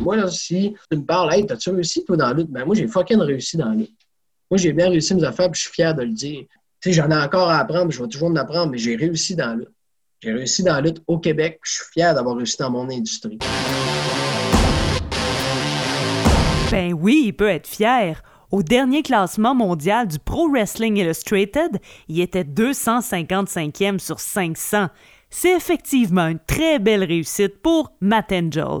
Moi, là, si tu me parles, hey, t'as-tu réussi, toi, dans la lutte? Ben, moi, j'ai fucking réussi dans la lutte. Moi, j'ai bien réussi mes affaires, puis je suis fier de le dire. Tu sais, j'en ai encore à apprendre, je vais toujours en apprendre, mais j'ai réussi dans la lutte. J'ai réussi dans la lutte au Québec, je suis fier d'avoir réussi dans mon industrie. Ben oui, il peut être fier. Au dernier classement mondial du Pro Wrestling Illustrated, il était 255e sur 500. C'est effectivement une très belle réussite pour Matt Angel.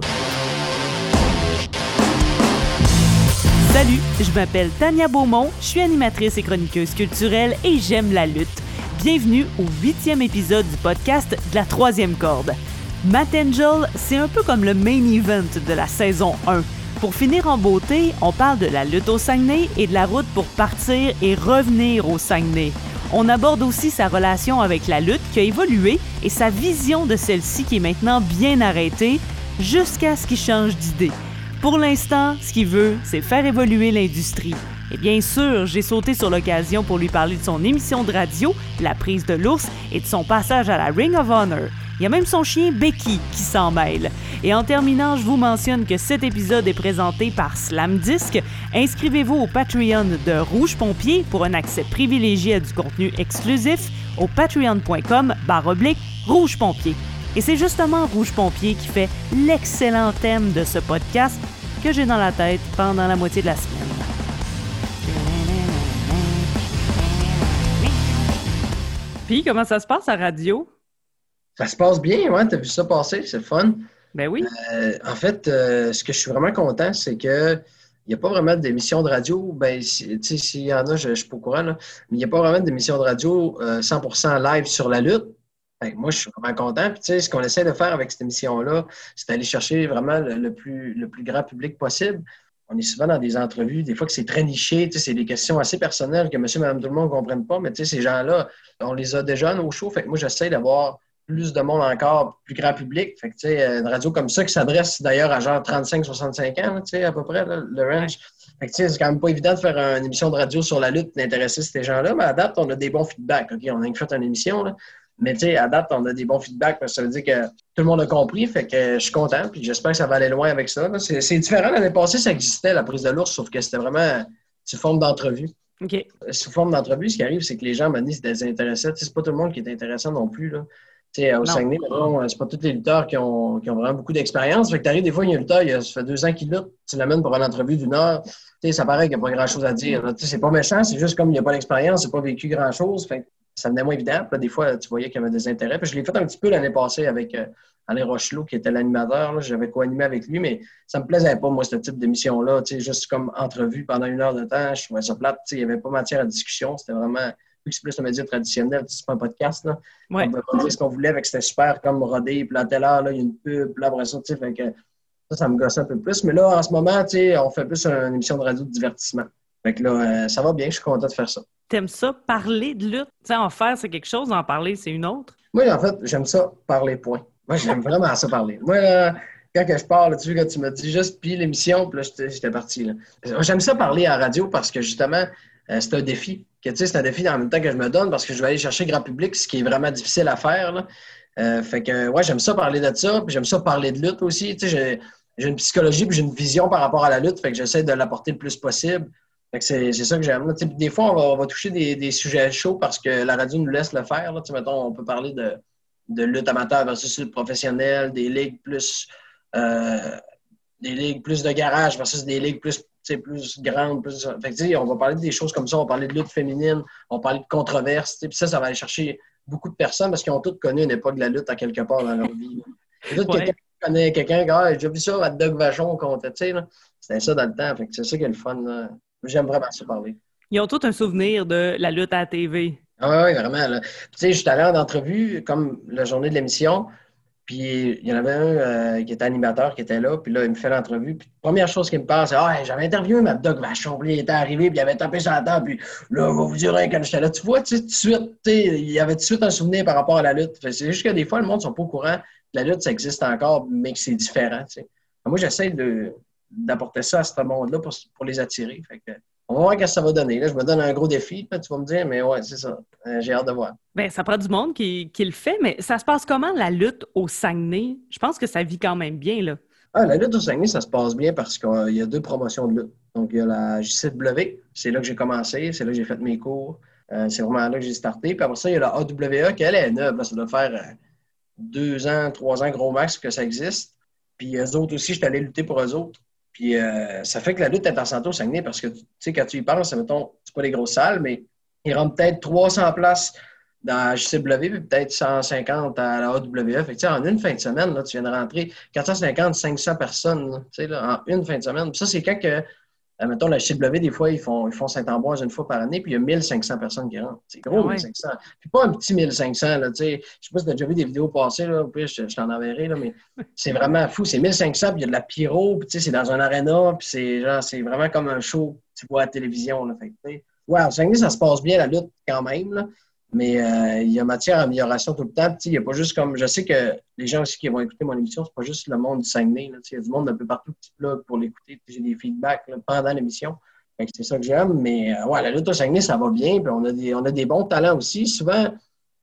Salut, je m'appelle Tania Beaumont, je suis animatrice et chroniqueuse culturelle et j'aime la lutte. Bienvenue au huitième épisode du podcast de la troisième corde. Matt Angel, c'est un peu comme le main event de la saison 1. Pour finir en beauté, on parle de la lutte au Saguenay et de la route pour partir et revenir au Saguenay. On aborde aussi sa relation avec la lutte qui a évolué et sa vision de celle-ci qui est maintenant bien arrêtée jusqu'à ce qu'il change d'idée. Pour l'instant, ce qu'il veut, c'est faire évoluer l'industrie. Et bien sûr, j'ai sauté sur l'occasion pour lui parler de son émission de radio, La prise de l'ours, et de son passage à la Ring of Honor. Il y a même son chien Becky qui s'en mêle. Et en terminant, je vous mentionne que cet épisode est présenté par Slam Disc. Inscrivez-vous au Patreon de Rouge Pompier pour un accès privilégié à du contenu exclusif au patreon.com oblique Rouge Pompier. Et c'est justement Rouge Pompier qui fait l'excellent thème de ce podcast que j'ai dans la tête pendant la moitié de la semaine. Puis, comment ça se passe à radio? Ça se passe bien, ouais, t'as vu ça passer, c'est le fun. Ben oui. Euh, en fait, euh, ce que je suis vraiment content, c'est que il n'y a pas vraiment d'émissions de radio. Ben, s'il y en a, je ne suis pas au courant, là, mais il n'y a pas vraiment d'émissions de radio 100% euh, live sur la lutte. Ben, moi, je suis vraiment content. Puis, ce qu'on essaie de faire avec cette émission-là, c'est d'aller chercher vraiment le, plus, le plus grand public possible on est souvent dans des entrevues, des fois que c'est très niché, c'est des questions assez personnelles que monsieur, madame, tout le monde ne comprenne pas, mais ces gens-là, on les a déjà nos shows. Fait que moi, j'essaie d'avoir plus de monde encore, plus grand public. Fait que, une radio comme ça qui s'adresse d'ailleurs à genre 35-65 ans, à peu près, le range. Fait que, c'est quand même pas évident de faire une émission de radio sur la lutte, d'intéresser ces gens-là, mais à date, on a des bons feedbacks. OK, on a fait une émission. Mais tu sais, à date, on a des bons feedbacks parce que ça veut dire que tout le monde a compris. Fait que je suis content. Puis j'espère que ça va aller loin avec ça. C'est différent. L'année passée, ça existait, la prise de l'ours, sauf que c'était vraiment sous forme d'entrevue. OK. Sous forme d'entrevue, ce qui arrive, c'est que les gens disent qu'ils désintéressés. C'est pas tout le monde qui est intéressant non plus. Là. sais, au Saguenay, c'est pas tous les lutteurs qui ont, qui ont vraiment beaucoup d'expérience. Fait que t'arrives des fois, il y a un lutteur, il a, ça fait deux ans qu'il lutte, tu l'amènes pour une entrevue d'une heure. sais, ça paraît qu'il n'y a pas grand-chose à dire. C'est pas méchant, c'est juste comme il n'y a pas d'expérience, il n'a pas vécu grand-chose. Fait ça venait moins évident. des fois, tu voyais qu'il y avait des intérêts. Puis je l'ai fait un petit peu l'année passée avec euh, Alain Rochelot, qui était l'animateur. J'avais co-animé avec lui, mais ça ne me plaisait pas, moi, ce type d'émission-là. Juste comme entrevue pendant une heure de temps, je trouvais ça plate. Il n'y avait pas matière à discussion. C'était vraiment c'est plus un média traditionnel, c'est pas un podcast. Là. Ouais. On pouvait dire ce qu'on voulait, avec c'était super comme rodé, puis à telle heure, là, il y a une pub, puis là, après ça, fait que ça, ça me gossait un peu plus. Mais là, en ce moment, on fait plus une émission de radio de divertissement. Fait que là, euh, ça va bien, je suis content de faire ça. T'aimes ça, parler de lutte? sais, en faire, c'est quelque chose, en parler, c'est une autre? Moi, en fait, j'aime ça, parler, point. Moi, j'aime vraiment ça, parler. Moi, quand je parle, tu, quand tu me dis juste, puis l'émission, puis là, j'étais parti. J'aime ça parler à la radio parce que, justement, euh, c'est un défi. C'est un défi en même temps que je me donne parce que je vais aller chercher grand public, ce qui est vraiment difficile à faire. Là. Euh, fait que, ouais, j'aime ça parler de ça, puis j'aime ça parler de lutte aussi. Tu sais, j'ai une psychologie, puis j'ai une vision par rapport à la lutte, fait que j'essaie de l'apporter le plus possible. C'est ça que j'aime. Des fois, on va, toucher des, sujets chauds parce que la radio nous laisse le faire. Là. Mettons, on peut parler de, de lutte amateur versus lutte professionnelle, des ligues plus euh, des ligues plus de garage versus des ligues plus, plus grandes. Plus... Fait on va parler des choses comme ça, on va parler de lutte féminine, on va parler de controverses. Puis ça, ça va aller chercher beaucoup de personnes parce qu'ils ont toutes connu une époque de la lutte à quelque part dans leur vie. Quelqu'un connaît quelqu'un qui ah, j'ai vu ça à Doug Vachon contre, c'était ça dans le temps. c'est ça qui est le fun. J'aime vraiment ça parler. Ils ont tous un souvenir de la lutte à la TV. Ah oui, vraiment. Tu sais, j'étais allé en entrevue, comme la journée de l'émission, puis il y en avait un euh, qui était animateur qui était là, puis là, il me fait l'entrevue. Puis première chose qu'il me parle, c'est Ah, j'avais interviewé ma Doc Vachon, puis il était arrivé, puis il avait tapé sur la table, puis là, on va vous dire rien quand j'étais là. Tu vois, tu sais, tout de suite, il y avait tout de suite un souvenir par rapport à la lutte. C'est juste que des fois, le monde ne sont pas au courant que la lutte, ça existe encore, mais que c'est différent. Moi, j'essaie de, d'apporter ça à ce monde-là pour, pour, les attirer. on va voir ce que ça va donner. Là, je me donne un gros défi, tu vas me dire, mais ouais, c'est ça. Euh, j'ai hâte de voir. Bien, ça prend du monde qui, qui, le fait, mais ça se passe comment la lutte au Saguenay? Je pense que ça vit quand même bien, là. Ah, la lutte au Saguenay, ça se passe bien parce qu'il y a deux promotions de lutte. Donc, il y a la JCW, c'est là que j'ai commencé, c'est là que j'ai fait mes cours. Euh, c'est vraiment là que j'ai starté. Puis après ça, il y a la AWA qui, elle, est neuve. ça doit faire euh, deux ans, trois ans, gros max, que ça existe. Puis eux autres aussi, j'étais allé lutter pour eux autres. Puis euh, ça fait que la lutte est en au Saguenay parce que, tu sais, quand tu y penses, mettons, c'est pas des grosses salles, mais ils rentrent peut-être 300 places dans la JCW, puis peut-être 150 à la AWF. Fait en une fin de semaine, là, tu viens de rentrer 450, 500 personnes, là, en une fin de semaine. Puis ça, c'est quand que euh, mettons, la CW, des fois, ils font, ils font Saint-Ambroise une fois par année, puis il y a 1500 personnes qui rentrent. C'est gros, 1500. Ah puis pas un petit 1500, là, tu sais. Je sais pas si tu as déjà vu des vidéos passer, là, puis je, je t'en enverrai, là, mais c'est vraiment fou. C'est 1500, puis il y a de la pyro, puis tu sais, c'est dans un aréna, puis c'est genre, c'est vraiment comme un show que tu vois à la télévision, là. Fait que, wow, ça se passe bien, la lutte, quand même, là. Mais euh, il y a matière à amélioration tout le temps. Il n'y a pas juste comme. Je sais que les gens aussi qui vont écouter mon émission, c'est pas juste le monde du Saguenay. Il y a du monde un peu partout plug pour l'écouter. J'ai des feedbacks pendant l'émission. C'est ça que j'aime. Mais euh, ouais, la lutte au Saguenay, ça va bien. Puis on a des, on a des bons talents aussi. Souvent,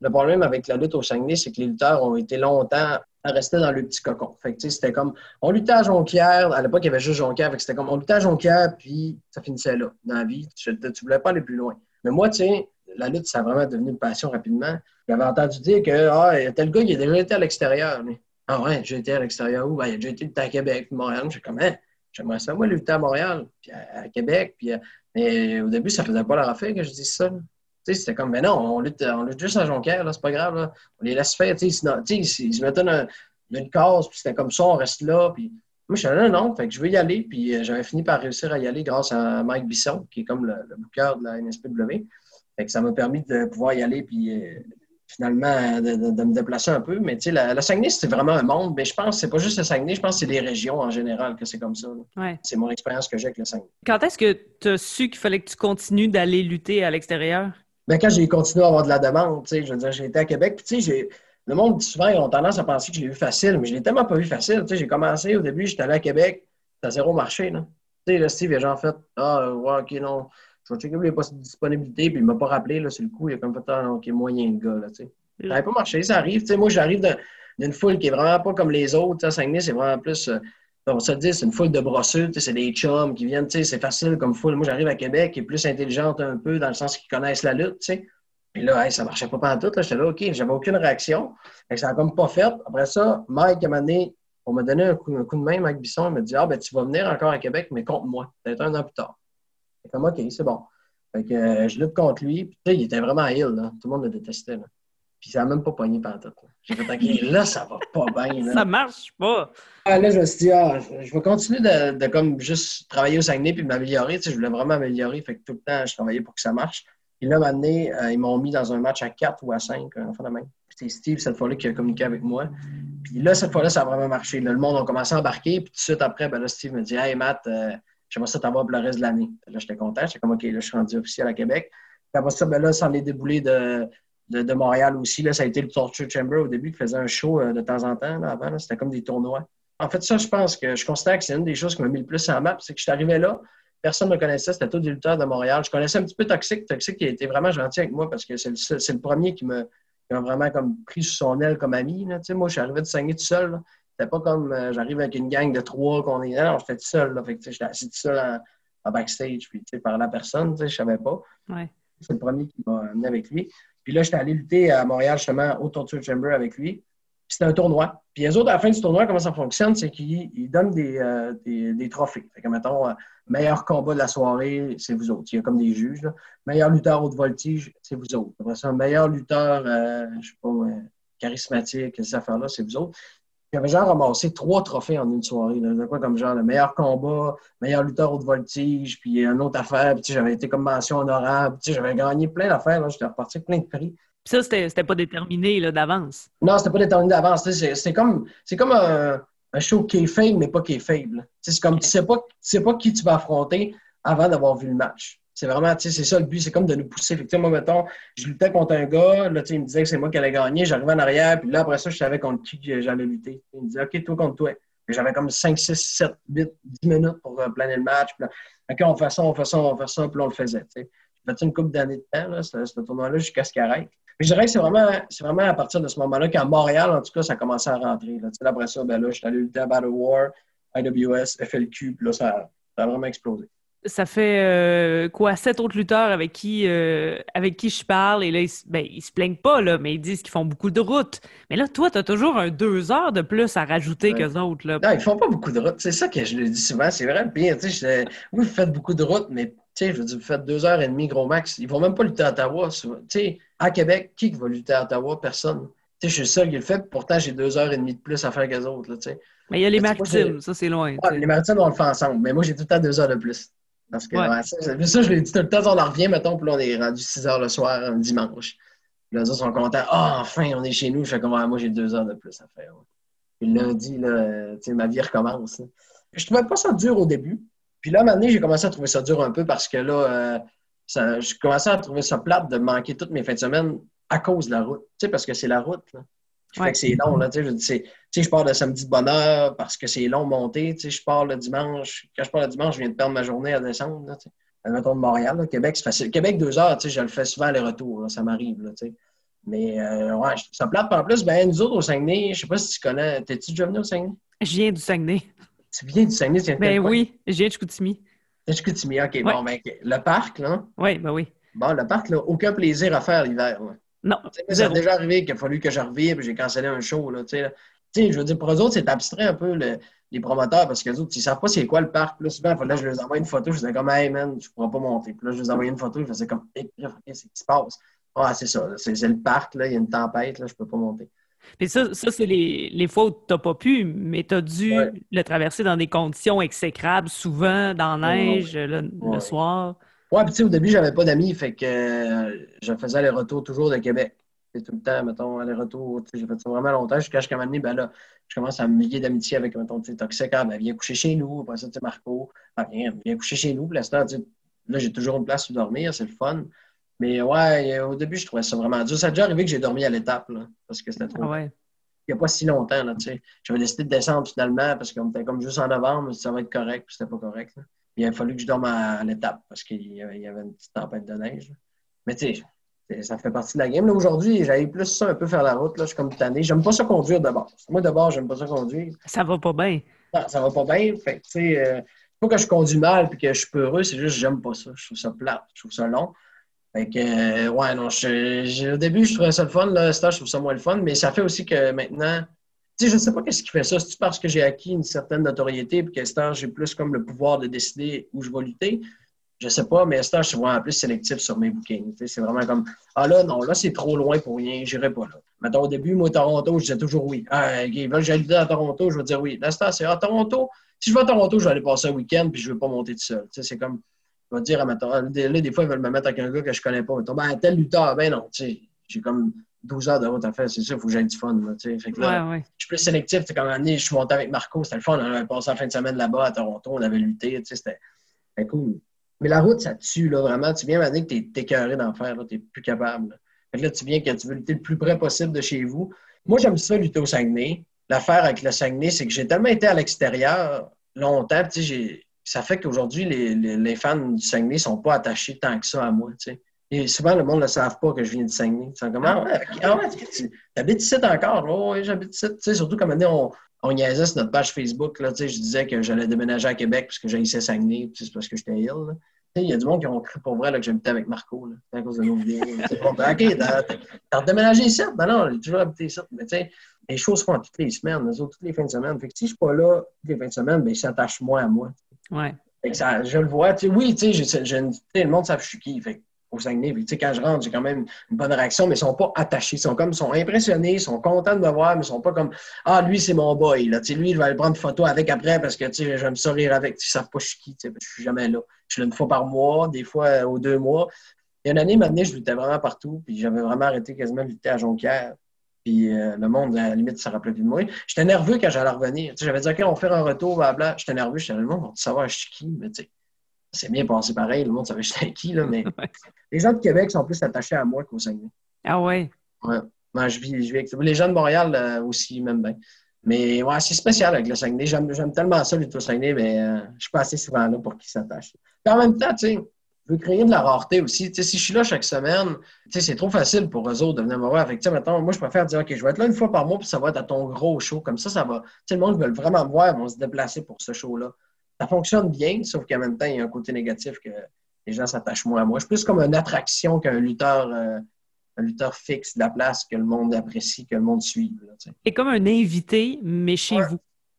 le problème avec la lutte au Saguenay, c'est que les lutteurs ont été longtemps à rester dans le petit cocon. Fait c'était comme, on luttait à Jonquière, à l'époque, il y avait juste Jonquière, c'était comme, on luttait à Jonquière, puis ça finissait là, dans la vie. Tu, ne voulais pas aller plus loin. Mais moi, tu sais, la lutte, ça a vraiment devenu une passion rapidement. J'avais entendu dire que ah, tel gars, il a déjà été à l'extérieur. Ah ouais, j'ai été à l'extérieur où? Ben, il a déjà été à Québec, Montréal. J'ai comme, hein, j'aimerais ça, moi, lutter à Montréal, puis à, Québec. Puis, euh, mais au début, ça faisait pas la affaire que je dise ça. C'était comme, mais non, on lutte, on lutte juste à Jonquière, c'est pas grave. Là. On les laisse faire. Sinon, ils se mettaient une, une case, puis c'était comme ça, on reste là. Puis, moi, je suis là, non, fait que je veux y aller. Puis euh, j'avais fini par réussir à y aller grâce à Mike Bisson, qui est comme le, le booker de la NSPW. Fait que ça m'a permis de pouvoir y aller puis euh, finalement de, me déplacer un peu. Mais tu sais, la, Saguenay, c'est vraiment un monde. Mais je pense que c'est pas juste le Saguenay, je pense que c'est des régions en général que c'est comme ça. C'est mon expérience que j'ai avec le Saguenay. Quand est-ce que tu as su qu'il fallait que tu continues d'aller lutter à l'extérieur? Ben, quand j'ai continué à avoir de la demande, tu sais, je veux dire, j'ai été à Québec, puis tu sais, le monde, souvent, ils ont tendance à penser que je l'ai vu facile, mais je l'ai tellement pas vu facile. Tu sais, j'ai commencé au début, j'étais allé à Québec, ça zéro marché, là. Tu sais, le Steve, il a genre fait, ah, ouais, ok, non je vais checker les disponibilités, puis il ne m'a pas rappelé, là, c'est le coup, il a comme fait, ah, ok, moyen de gars, là, tu sais. Ça n'avait pas marché, ça arrive, tu sais, moi, j'arrive d'une foule qui est vraiment pas comme les autres, tu sais, Saguenay, c'est vraiment plus, euh, on se dit, c'est une foule de brosseux, tu sais, c'est des chums qui viennent, tu sais, c'est facile comme foule. Moi, j'arrive à Québec, qui est plus intelligente un peu, dans le sens qu'ils connaissent la lutte, tu sais. Puis là, ça marchait pas pendant tout, là, j'étais là, ok, j'avais aucune réaction, ça n'a comme pas fait. Après ça, Mike, m'a donné, on m'a donné un coup, de main, Mike Bisson, il m'a dit, ah, ben, tu vas venir encore à Québec, mais contre moi, peut-être un an plus tard. Comme, OK, c'est bon. Fait que euh, je lutte contre lui. Puis, il était vraiment ill. Là. Tout le monde le détestait. Là. Puis ça n'a même pas pogné par tout. J'ai fait OK, là, ça va pas bien. Ça marche pas. Ah, là, je me suis dit, ah, je vais continuer de, de, comme juste travailler au Saguenay puis m'améliorer. Tu sais, je voulais vraiment m'améliorer. Fait que tout le temps, je travaillais pour que ça marche. Puis là, maintenant, euh, ils m'ont mis dans un match à 4 ou à 5, enfin de même. C'était Steve, cette fois-là, qui a communiqué avec moi. Puis là, cette fois-là, ça a vraiment marché. le monde a commencé à embarquer. Puis tout de suite après, ben là, Steve me dit Hey, Matt, euh, J'aimerais ça t'avoir pour le reste de l'année. Là, j'étais content. J'étais comme, OK, là, je suis rendu officiel à Québec. Puis après ça, ben là, ça en est déboulé de, de, Montréal aussi. Là, ça a été le Torture Chamber au début qui faisait un show euh, de temps en temps. Là, avant, c'était comme des tournois. En fait, ça, je pense que je constate que c'est une des choses qui m'a mis le plus en map. C'est que je suis arrivé là, personne ne me connaissait, c'était tout des lutteurs de Montréal. Je connaissais un petit peu Toxic. Toxic qui a été vraiment gentil avec moi parce que c'est le, le, premier qui m'a vraiment comme pris sous son aile comme ami. Là. Moi, je suis arrivé de Saguenay tout seul. C'était pas comme euh, j'arrive avec une gang de trois qu'on est. Non, j'étais tout seul. Là. Fait que, j'étais assis tout seul en, en backstage, puis par la personne, je ne savais pas. C'est le premier qui m'a amené avec lui. Puis là, j'étais allé lutter à Montréal, justement, au Torture Chamber avec lui. Puis c'était un tournoi. Puis les autres, à la fin du tournoi, comment ça fonctionne, c'est qu'ils donnent des, euh, des, des, trophées. Fait que, mettons, euh, meilleur combat de la soirée, c'est vous autres. Il y a comme des juges. Là. Meilleur lutteur haute voltige, c'est vous autres. Après ça, meilleur lutteur, euh, je sais pas, charismatique, ces affaires-là, c'est vous autres. J'avais genre ramassé trois trophées en une soirée. De quoi comme genre le meilleur combat, meilleur lutteur haute voltige, puis une autre affaire. Puis j'avais été comme mention honorable. J'avais gagné plein d'affaires. J'étais reparti avec plein de prix. Puis ça, c'était pas déterminé d'avance? Non, c'était pas déterminé d'avance. C'est comme, comme un, un show qui est faible, mais pas qui est faible. C'est comme tu sais pas, tu sais pas qui tu vas affronter avant d'avoir vu le match. C'est vraiment, tu sais, c'est ça le but, c'est comme de nous pousser. Effectivement, moi, mettons, je luttais contre un gars, là, il me disait que c'est moi qui allais gagner, j'arrivais en arrière, puis là, après ça, je savais contre qui j'allais lutter. Il me disait, OK, toi contre toi. J'avais comme 5, 6, 7, 8, 10 minutes pour euh, planer le match. Puis là, OK, on fait ça, on fait ça, on fait ça, puis là, on le faisait. Tu. J'ai fait une couple d'années de temps, là, ce, tournoi-là, jusqu'à ce qu'il arrête. Mais je dirais que c'est vraiment, à partir de ce moment-là qu'à Montréal, en tout cas, ça a commencé à rentrer. Là. Après ça, ben là, je suis allé lutter à Battle War IWS, FLQ, puis là, ça, ça a vraiment explosé ça fait euh, quoi, sept autres lutteurs avec qui, euh, avec qui je parle, et là, ils, ben, ils se plaignent pas, là, mais ils disent qu'ils font beaucoup de routes. Mais là, toi, tu as toujours un deux heures de plus à rajouter qu'eux autres. Là. Non, ils font pas beaucoup de routes. C'est ça que je le dis souvent. C'est vrai, le pire. Oui, vous faites beaucoup de routes, mais je veux dire, vous faites deux heures et demie, gros max. Ils vont même pas lutter à Ottawa. sais, à Québec, qui va lutter à Ottawa? Personne. je suis le seul qui le fait, pourtant, j'ai deux heures et demie de plus à faire qu'eux autres. Là, mais il y a les maritimes, ça, c'est loin. les maritimes, on le fait ensemble. Mais moi, j'ai tout le temps deux heures de plus. Parce que ça, je l'ai dit tout le temps, on en revient, mettons, puis là, on est rendu 6 heures le soir, un dimanche. Puis là, ils sont contents. Ah, enfin, on est chez nous. Je fais comme, moi, j'ai deux heures de plus à faire. Puis lundi, là, ma vie recommence. Je trouvais pas ça dur au début. Puis là, à un j'ai commencé à trouver ça dur un peu parce que là, euh, ça, je commençais à trouver ça plate de manquer toutes mes fins de semaine à cause de la route. Tu sais, parce que c'est la route. Là. Que c'est long, là, tu sais, je, je pars le samedi de bonne heure parce que c'est long monter, tu sais, je pars le dimanche, quand je pars le dimanche, je viens de perdre ma journée à descendre, là, tu sais. de Montréal, là, Québec, c'est facile. Québec, deux heures, tu sais, je le fais souvent aller-retour, ça m'arrive, là, tu sais. Mais, euh, ouais, ça plate. En plus, ben, nous autres, au Saguenay, je sais pas si tu connais, t'es-tu déjà venu au Saguenay? Je viens du Saguenay. Tu viens du Saguenay, de Ben oui, je viens de Chicoutimi. De Chicoutimi, OK, bon, ben, le parc, là? Oui, ben oui. Bon, le parc, là, aucun plaisir à faire l'hiver, là. Non. Ça a déjà arrivé qu'il a fallu que je revive et j'ai cancellé un show. Là, je veux dire, pour eux autres, c'est abstrait un peu les promoteurs parce qu'ils autres, ils ne savent pas c'est quoi le parc. Là, souvent, il je leur envoie une photo, je disais comme Hey man, je ne pourras pas monter. Puis là, je leur envoyais une photo, ils faisaient comme Hey, qu'est-ce qui se passe? Ah, c'est ça, c'est le parc, là, il y a une tempête, là, je ne peux pas monter. Puis ça, ça c'est les, les, fois où tu n'as pas pu, mais tu as dû le traverser dans des conditions exécrables, souvent dans la neige, le, soir. Ouais, puis tu sais, au début, j'avais pas d'amis, fait que euh, je faisais les retours toujours de Québec. C'est tout le temps, mettons, aller-retour. J'ai fait ça vraiment longtemps jusqu'à ce qu'à un moment donné, ben là, je commence à me lier d'amitié avec, mettons, tu sais, Toxic. Ah, ben, viens coucher chez nous. Après ça, tu sais, Marco, ah, viens, viens coucher chez nous. Puis là, là j'ai toujours une place où dormir, c'est le fun. Mais ouais, au début, je trouvais ça vraiment dur. Ça a déjà arrivé que j'ai dormi à l'étape, parce que c'était trop. Ah il n'y a pas si longtemps, là, tu sais. J'avais décidé de descendre finalement parce qu'on était comme juste en novembre, ça va être correct, puis c'était pas correct. Là il a fallu que je dorme à, l'étape parce qu'il y, avait une petite tempête de neige. Mais tu sais, ça fait partie de la game. Aujourd'hui, j'avais plus ça un peu faire la route. Là. Je suis comme tanné. J'aime pas ça conduire d'abord. Moi, d'abord, j'aime pas ça conduire. Ça va pas bien. Non, ça va pas bien. Fait tu sais, euh, pas que je conduis mal et que je suis peureux, c'est juste que j'aime pas ça. Je trouve ça plat. Je trouve ça long. Fait que, euh, ouais, non, au début, je trouvais ça le fun. Là, je trouve ça moins le fun. Mais ça fait aussi que maintenant, je ne sais pas qu'est-ce qui fait ça. C'est parce que j'ai acquis une certaine notoriété et qu'à ce j'ai plus comme le pouvoir de décider où je vais lutter? Je ne sais pas, mais à ce je suis vraiment plus sélectif sur mes bookings. c'est vraiment comme Ah là, non, là, c'est trop loin pour rien, je n'irai pas là. Mettons, au début, moi, Toronto, je disais toujours oui. Ah, ils veulent à Toronto, je vais dire oui. Là, c'est à Toronto. Si je vais à Toronto, je vais aller passer un week-end puis je ne vais pas monter tout seul. c'est comme, je vais dire à ma là, des fois, ils veulent me mettre avec un gars que je ne connais pas. Mettons, ben, tel lutteur, ben non, tu sais, j'ai comme 12 heures de route à faire, c'est ça, il faut que j'aille du fun. Là, fait que là, Je suis plus sélectif. Comme année, je suis monté avec Marco, c'était le fun. On avait passé la fin de semaine là-bas à Toronto, on avait lutté, c'était cool. Mais la route, ça tue, là, vraiment. Tu viens m'amener que tu es écœuré d'en faire, tu n'es plus capable. Fait que là, tu viens que tu veux lutter le plus près possible de chez vous. Moi, j'aime ça lutter au Saguenay. L'affaire avec le Saguenay, c'est que j'ai tellement été à l'extérieur longtemps, ça fait qu'aujourd'hui, les, les, les, fans du Saguenay ne sont pas attachés tant que ça à moi. sais. Et souvent, le monde ne le savent pas que je viens de Saguenay. Ils sont comme, ah ouais, ah ouais tu habites ici encore? Oh, oui, j'habite ici. Tu sais, surtout comme on, on niaisait sur notre page Facebook. Là, tu sais, je disais que j'allais déménager à Québec parce que j'haïssais Saguenay. C'est parce que j'étais ill. Il y a du monde qui ont cru pour vrai là, que j'habitais avec Marco là, à cause de nos vidéos. ben, OK, t'as déménagé ici? Ben non, j'ai toujours habité ici. Mais tu sais, les choses se font toutes les semaines, les autres, toutes les fins de semaine. Fait que si je suis pas là toutes les fins de semaine, ben, ils s'attachent moins à moi. Ouais. ça, je le vois. Oui, tu sais, le monde sait je suis qui. Fait au Saguenay. Puis, quand je rentre, j'ai quand même une bonne réaction, mais ils ne sont pas attachés. Ils sont comme, sont impressionnés, ils sont contents de me voir, mais ils ne sont pas comme Ah, lui, c'est mon boy. Là. lui, il va aller prendre photo avec après parce que j'aime ça rire avec. Ils savent pas je suis qui. Je suis jamais là. Je suis là une fois par mois, des fois euh, aux deux mois. Il y a une année, maintenant, je luttais vraiment partout. Puis j'avais vraiment arrêté quasiment de lutter à Jonquière. Puis euh, le monde, à la limite, ça rappelait plus de moi. J'étais nerveux quand j'allais revenir. J'avais dit, OK, on va faire un retour, blablabla. J'étais nerveux. J'étais le monde, on va savoir je suis qui. Mais tu sais, c'est bien passé pareil, le monde savait j'étais qui, là, mais les gens de Québec sont plus attachés à moi qu'au Saguenay. Ah ouais? Ouais. Je, vis, je vis avec Les gens de Montréal euh, aussi, même bien. Mais ouais, c'est spécial avec le Saguenay. J'aime tellement ça, le au Saguenay, mais euh, je suis pas assez souvent là pour qu'ils s'attachent. en même temps, tu sais, je veux créer de la rareté aussi. Tu sais, si je suis là chaque semaine, tu sais, c'est trop facile pour eux autres de venir me voir. Fait que, maintenant, moi, je préfère dire, OK, je vais être là une fois par mois, puis ça va être à ton gros show. Comme ça, ça va. Tu sais, le monde veut vraiment me voir, ils vont se déplacer pour ce show-là. Ça fonctionne bien, sauf qu'en même temps, il y a un côté négatif que les gens s'attachent moins à moi. Je suis plus comme une attraction qu'un lutteur, euh, un lutteur fixe de la place que le monde apprécie, que le monde suit. Et comme un invité, mais chez vous.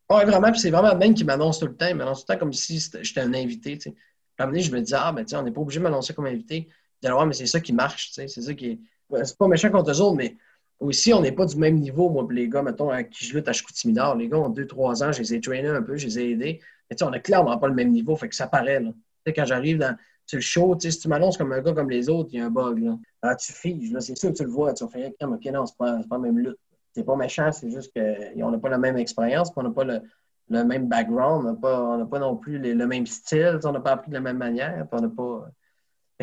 Oui, vraiment. Puis c'est vraiment le même qui m'annonce tout le temps. Il m'annonce tout le temps comme si j'étais un invité. Tu sais. À un moment je me dis, ah, ben, on n'est pas obligé de m'annoncer comme invité. Je dis, ouais, mais c'est ça qui marche. C'est ça qui est. C'est pas méchant contre eux autres, mais aussi, on n'est pas du même niveau, moi, les gars, mettons, à qui je lutte à Chicoutimi-Nord. Les gars ont 2-3 ans, je les ai traînés un peu, je les ai aidés. Mais on a clairement pas le même niveau, fait que ça paraît. Là. quand j'arrive dans le show, si tu m'annonces comme un gars comme les autres, il y a un bug. Là. Alors, tu figes, c'est sûr que tu le vois. Tu fais, OK, non, c'est pas, pas la même lutte. C'est pas méchant, c'est juste qu'on n'a pas la même expérience, on n'a pas le, le, même background, on n'a pas, pas, non plus le même style, on n'a pas appris de la même manière, on n'a pas.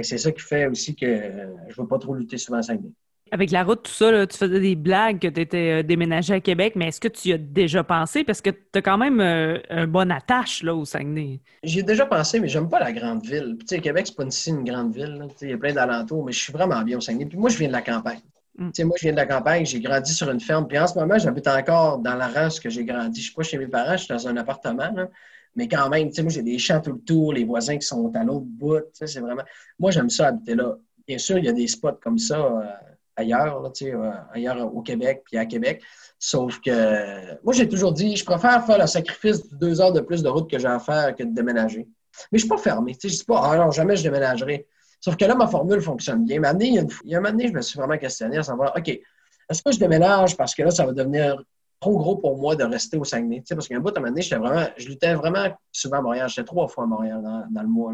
C'est ça qui fait aussi que je ne veux pas trop lutter souvent à Saguenay. Avec la route, tout ça, tu faisais des blagues que tu étais euh, déménagé à Québec, mais est-ce que tu y as déjà pensé? Parce que tu as quand même euh, une bonne attache là, au Saguenay. J'ai déjà pensé, mais j'aime pas la grande ville. Tu sais, Québec, c'est pas ici une grande ville. Il y a plein d'alentours, mais je suis vraiment bien au Saguenay. Puis moi, je viens de la campagne. Mm. Tu sais, moi, je viens de la campagne, j'ai grandi sur une ferme. Puis en ce moment, j'habite encore dans la race que j'ai grandi. Je suis pas chez mes parents, je suis dans un appartement. Mais quand même, tu sais, moi, j'ai des champs tout le tour, les voisins qui sont à l'autre bout. Tu sais, c'est vraiment. Moi, j'aime ça habiter là. Bien sûr, il y a des spots comme ça. Euh, ailleurs, euh, ailleurs au Québec, puis à Québec. Sauf que moi, j'ai toujours dit, je préfère faire le sacrifice de deux heures de plus de route que j'ai à faire que de déménager. Mais je ne suis pas fermé. Je ne dis pas, ah non, jamais je déménagerai. Sauf que là, ma formule fonctionne bien. Il, y a il y a un moment donné, je me suis vraiment questionné à savoir, OK, est-ce que je déménage parce que là, ça va devenir trop gros pour moi de rester au Saguenay? parce qu'un bout, à un moment donné, vraiment, je luttais vraiment souvent à Montréal. J'étais trois fois à Montréal dans, le mois.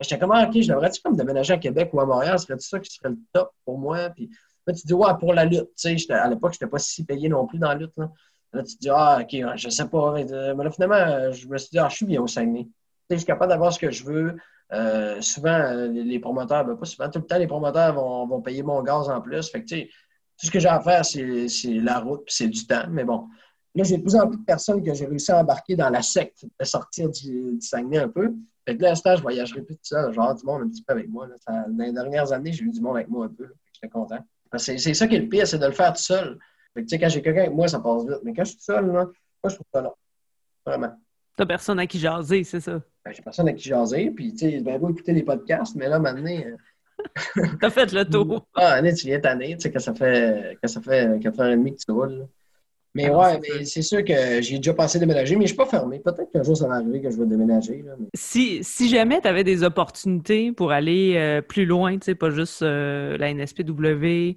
J'étais comme, ah, OK, je devrais-tu comme déménager à Québec ou à Montréal? Serait ça qui serait le top pour moi? Puis Là, tu dis, ouais, pour la lutte. À l'époque, je n'étais pas si payé non plus dans la lutte. Là, là tu te dis, ah, OK, je sais pas. Mais, là, finalement, je me suis dit, ah, je suis bien au Saguenay. Je suis capable d'avoir ce que je veux. Euh, souvent, les, promoteurs, ben, pas souvent, tout le temps, les promoteurs vont, vont payer mon gaz en plus. Fait que, tu sais, tout ce que j'ai à faire, c'est la route c'est du temps. Mais bon, là, j'ai de plus en plus de personnes que j'ai réussi à embarquer dans la secte, de sortir du, du Saguenay un peu. Fait que là, à ce temps, je voyagerai plus tout seul. Genre, du monde un petit peu avec moi. Là. dans les dernières années, j'ai eu du monde avec moi un peu. J'étais content. C'est ça qui est le pire, c'est de le faire tout seul. Fait que, quand j'ai quelqu'un avec moi, ça passe vite. Mais quand je suis tout seul, là, moi, je trouve ça long. Vraiment. T'as personne à qui jaser, c'est ça? Ben, j'ai personne à qui jaser, puis tu sais, ben beau écouter les podcasts, mais là, maintenant. T'as fait le tour. ah, Année, tu viens t'année, tu sais, que ça fait, que ça fait 4h30 que tu roules. Mais ah, ouais, mais c'est sûr que j'ai déjà pensé déménager, mais je ne suis pas fermé. Peut-être qu'un jour, ça va arriver que je vais déménager. si, si jamais tu avais des opportunités pour aller euh, plus loin, tu sais, pas juste euh, la NSPW,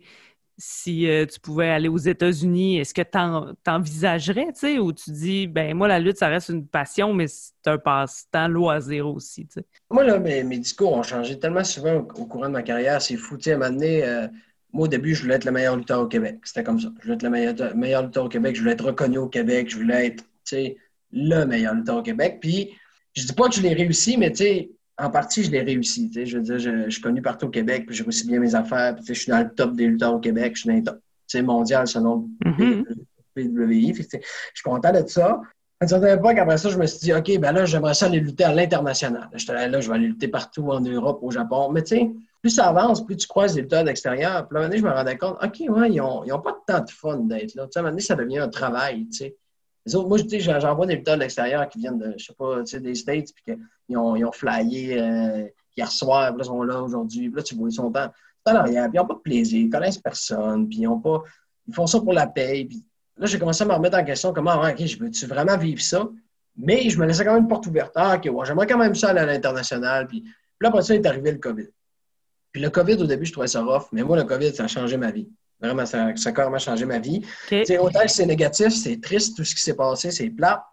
si euh, tu pouvais aller aux États-Unis, est-ce que tu t'envisagerais, tu sais, ou tu dis, ben moi, la lutte, ça reste une passion, mais c'est un passe-temps loisir aussi, tu sais? Moi, là, mes, discours ont changé tellement souvent au, courant de ma carrière, c'est fou. Tu sais, à un moment donné, moi, au début, je voulais être le meilleur lutteur au Québec. C'était comme ça. Je voulais être le meilleur, meilleur lutteur au Québec. Je voulais être reconnu au Québec. Je voulais être, le meilleur lutteur au Québec. Puis, je dis pas que je l'ai réussi, mais, tu sais, en partie, je l'ai réussi. Je veux dire, je, suis connu partout au Québec, puis j'ai réussi bien mes affaires. Puis, je suis dans le top des lutteurs au Québec. Je suis dans le top mondial selon mm PWI. je suis content de ça. À une certaine époque, après ça, je me suis dit, OK, ben là, j'aimerais ça aller lutter à l'international. Là, là, je vais aller lutter partout en Europe, au Japon. Mais tu sais, plus ça avance, plus tu croises les lutteurs d'extérieur. Puis là, un je me rendais compte, OK, ouais, ils n'ont pas tant de fun d'être là. Tu sais, à un moment donné, ça devient un travail, tu sais. Les autres, moi, j'envoie des lutteurs d'extérieur qui viennent de, je sais pas, tu sais, des States, puis qu'ils ont, ils ont flyé euh, hier soir, puis là, ils sont là aujourd'hui, puis là, tu vois, ils sont arrière, puis ils n'ont pas de plaisir, ils connaissent personne, puis ils ont pas, ils font ça pour la paye. Puis là, j'ai commencé à me remettre en question, comment, OK, je veux-tu vraiment vivre ça? Mais je me laissais quand même une porte ouverte. Ah, OK, ouais, j'aimerais quand même ça aller à l'international. Puis, puis là, après ça, est arrivé le COVID. Puis le COVID, au début, je trouvais ça rough, mais moi, le COVID, ça a changé ma vie. Vraiment, ça, a carrément changé ma vie. Autant que c'est négatif, c'est triste, tout ce qui s'est passé, c'est plat.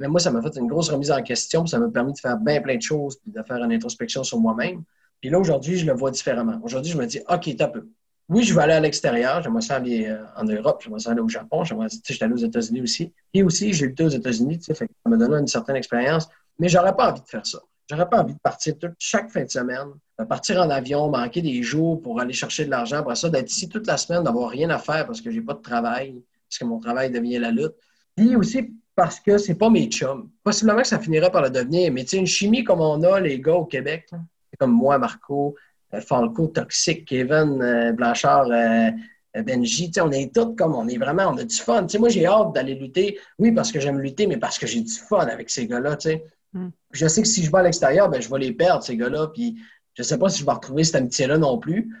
Mais moi, ça m'a fait une grosse remise en question, puis ça m'a permis de faire bien plein de choses, puis de faire une introspection sur moi-même. Puis là, aujourd'hui, je le vois différemment. Aujourd'hui, je me dis, OK, t'as. Oui, je vais aller à l'extérieur. J'aimerais ça aller euh, en Europe, j'aimerais ça aller au Japon, j'aimerais, j'étais allé aux États-Unis aussi. Et aussi, j'ai été aux États-Unis, ça m'a donné une certaine expérience. Mais j'aurais pas envie de faire ça. J'aurais pas envie de partir chaque fin de semaine, de partir en avion, manquer des jours pour aller chercher de l'argent, après ça, d'être ici toute la semaine, d'avoir rien à faire parce que j'ai pas de travail, parce que mon travail devient la lutte. Puis aussi parce que c'est pas mes chums. Possiblement que ça finirait par le devenir, mais tu sais, une chimie comme on a, les gars, au Québec, comme moi, Marco, euh, Falco, Toxic, Kevin, euh, Blanchard, euh, Benji, on est tous comme, on est vraiment, on a du fun. moi, j'ai hâte d'aller lutter, oui, parce que j'aime lutter, mais parce que j'ai du fun avec ces gars-là, mm. Je sais que si je vais à l'extérieur, ben, je vais les perdre, ces gars-là, puis je sais pas si je vais retrouver cette amitié-là non plus.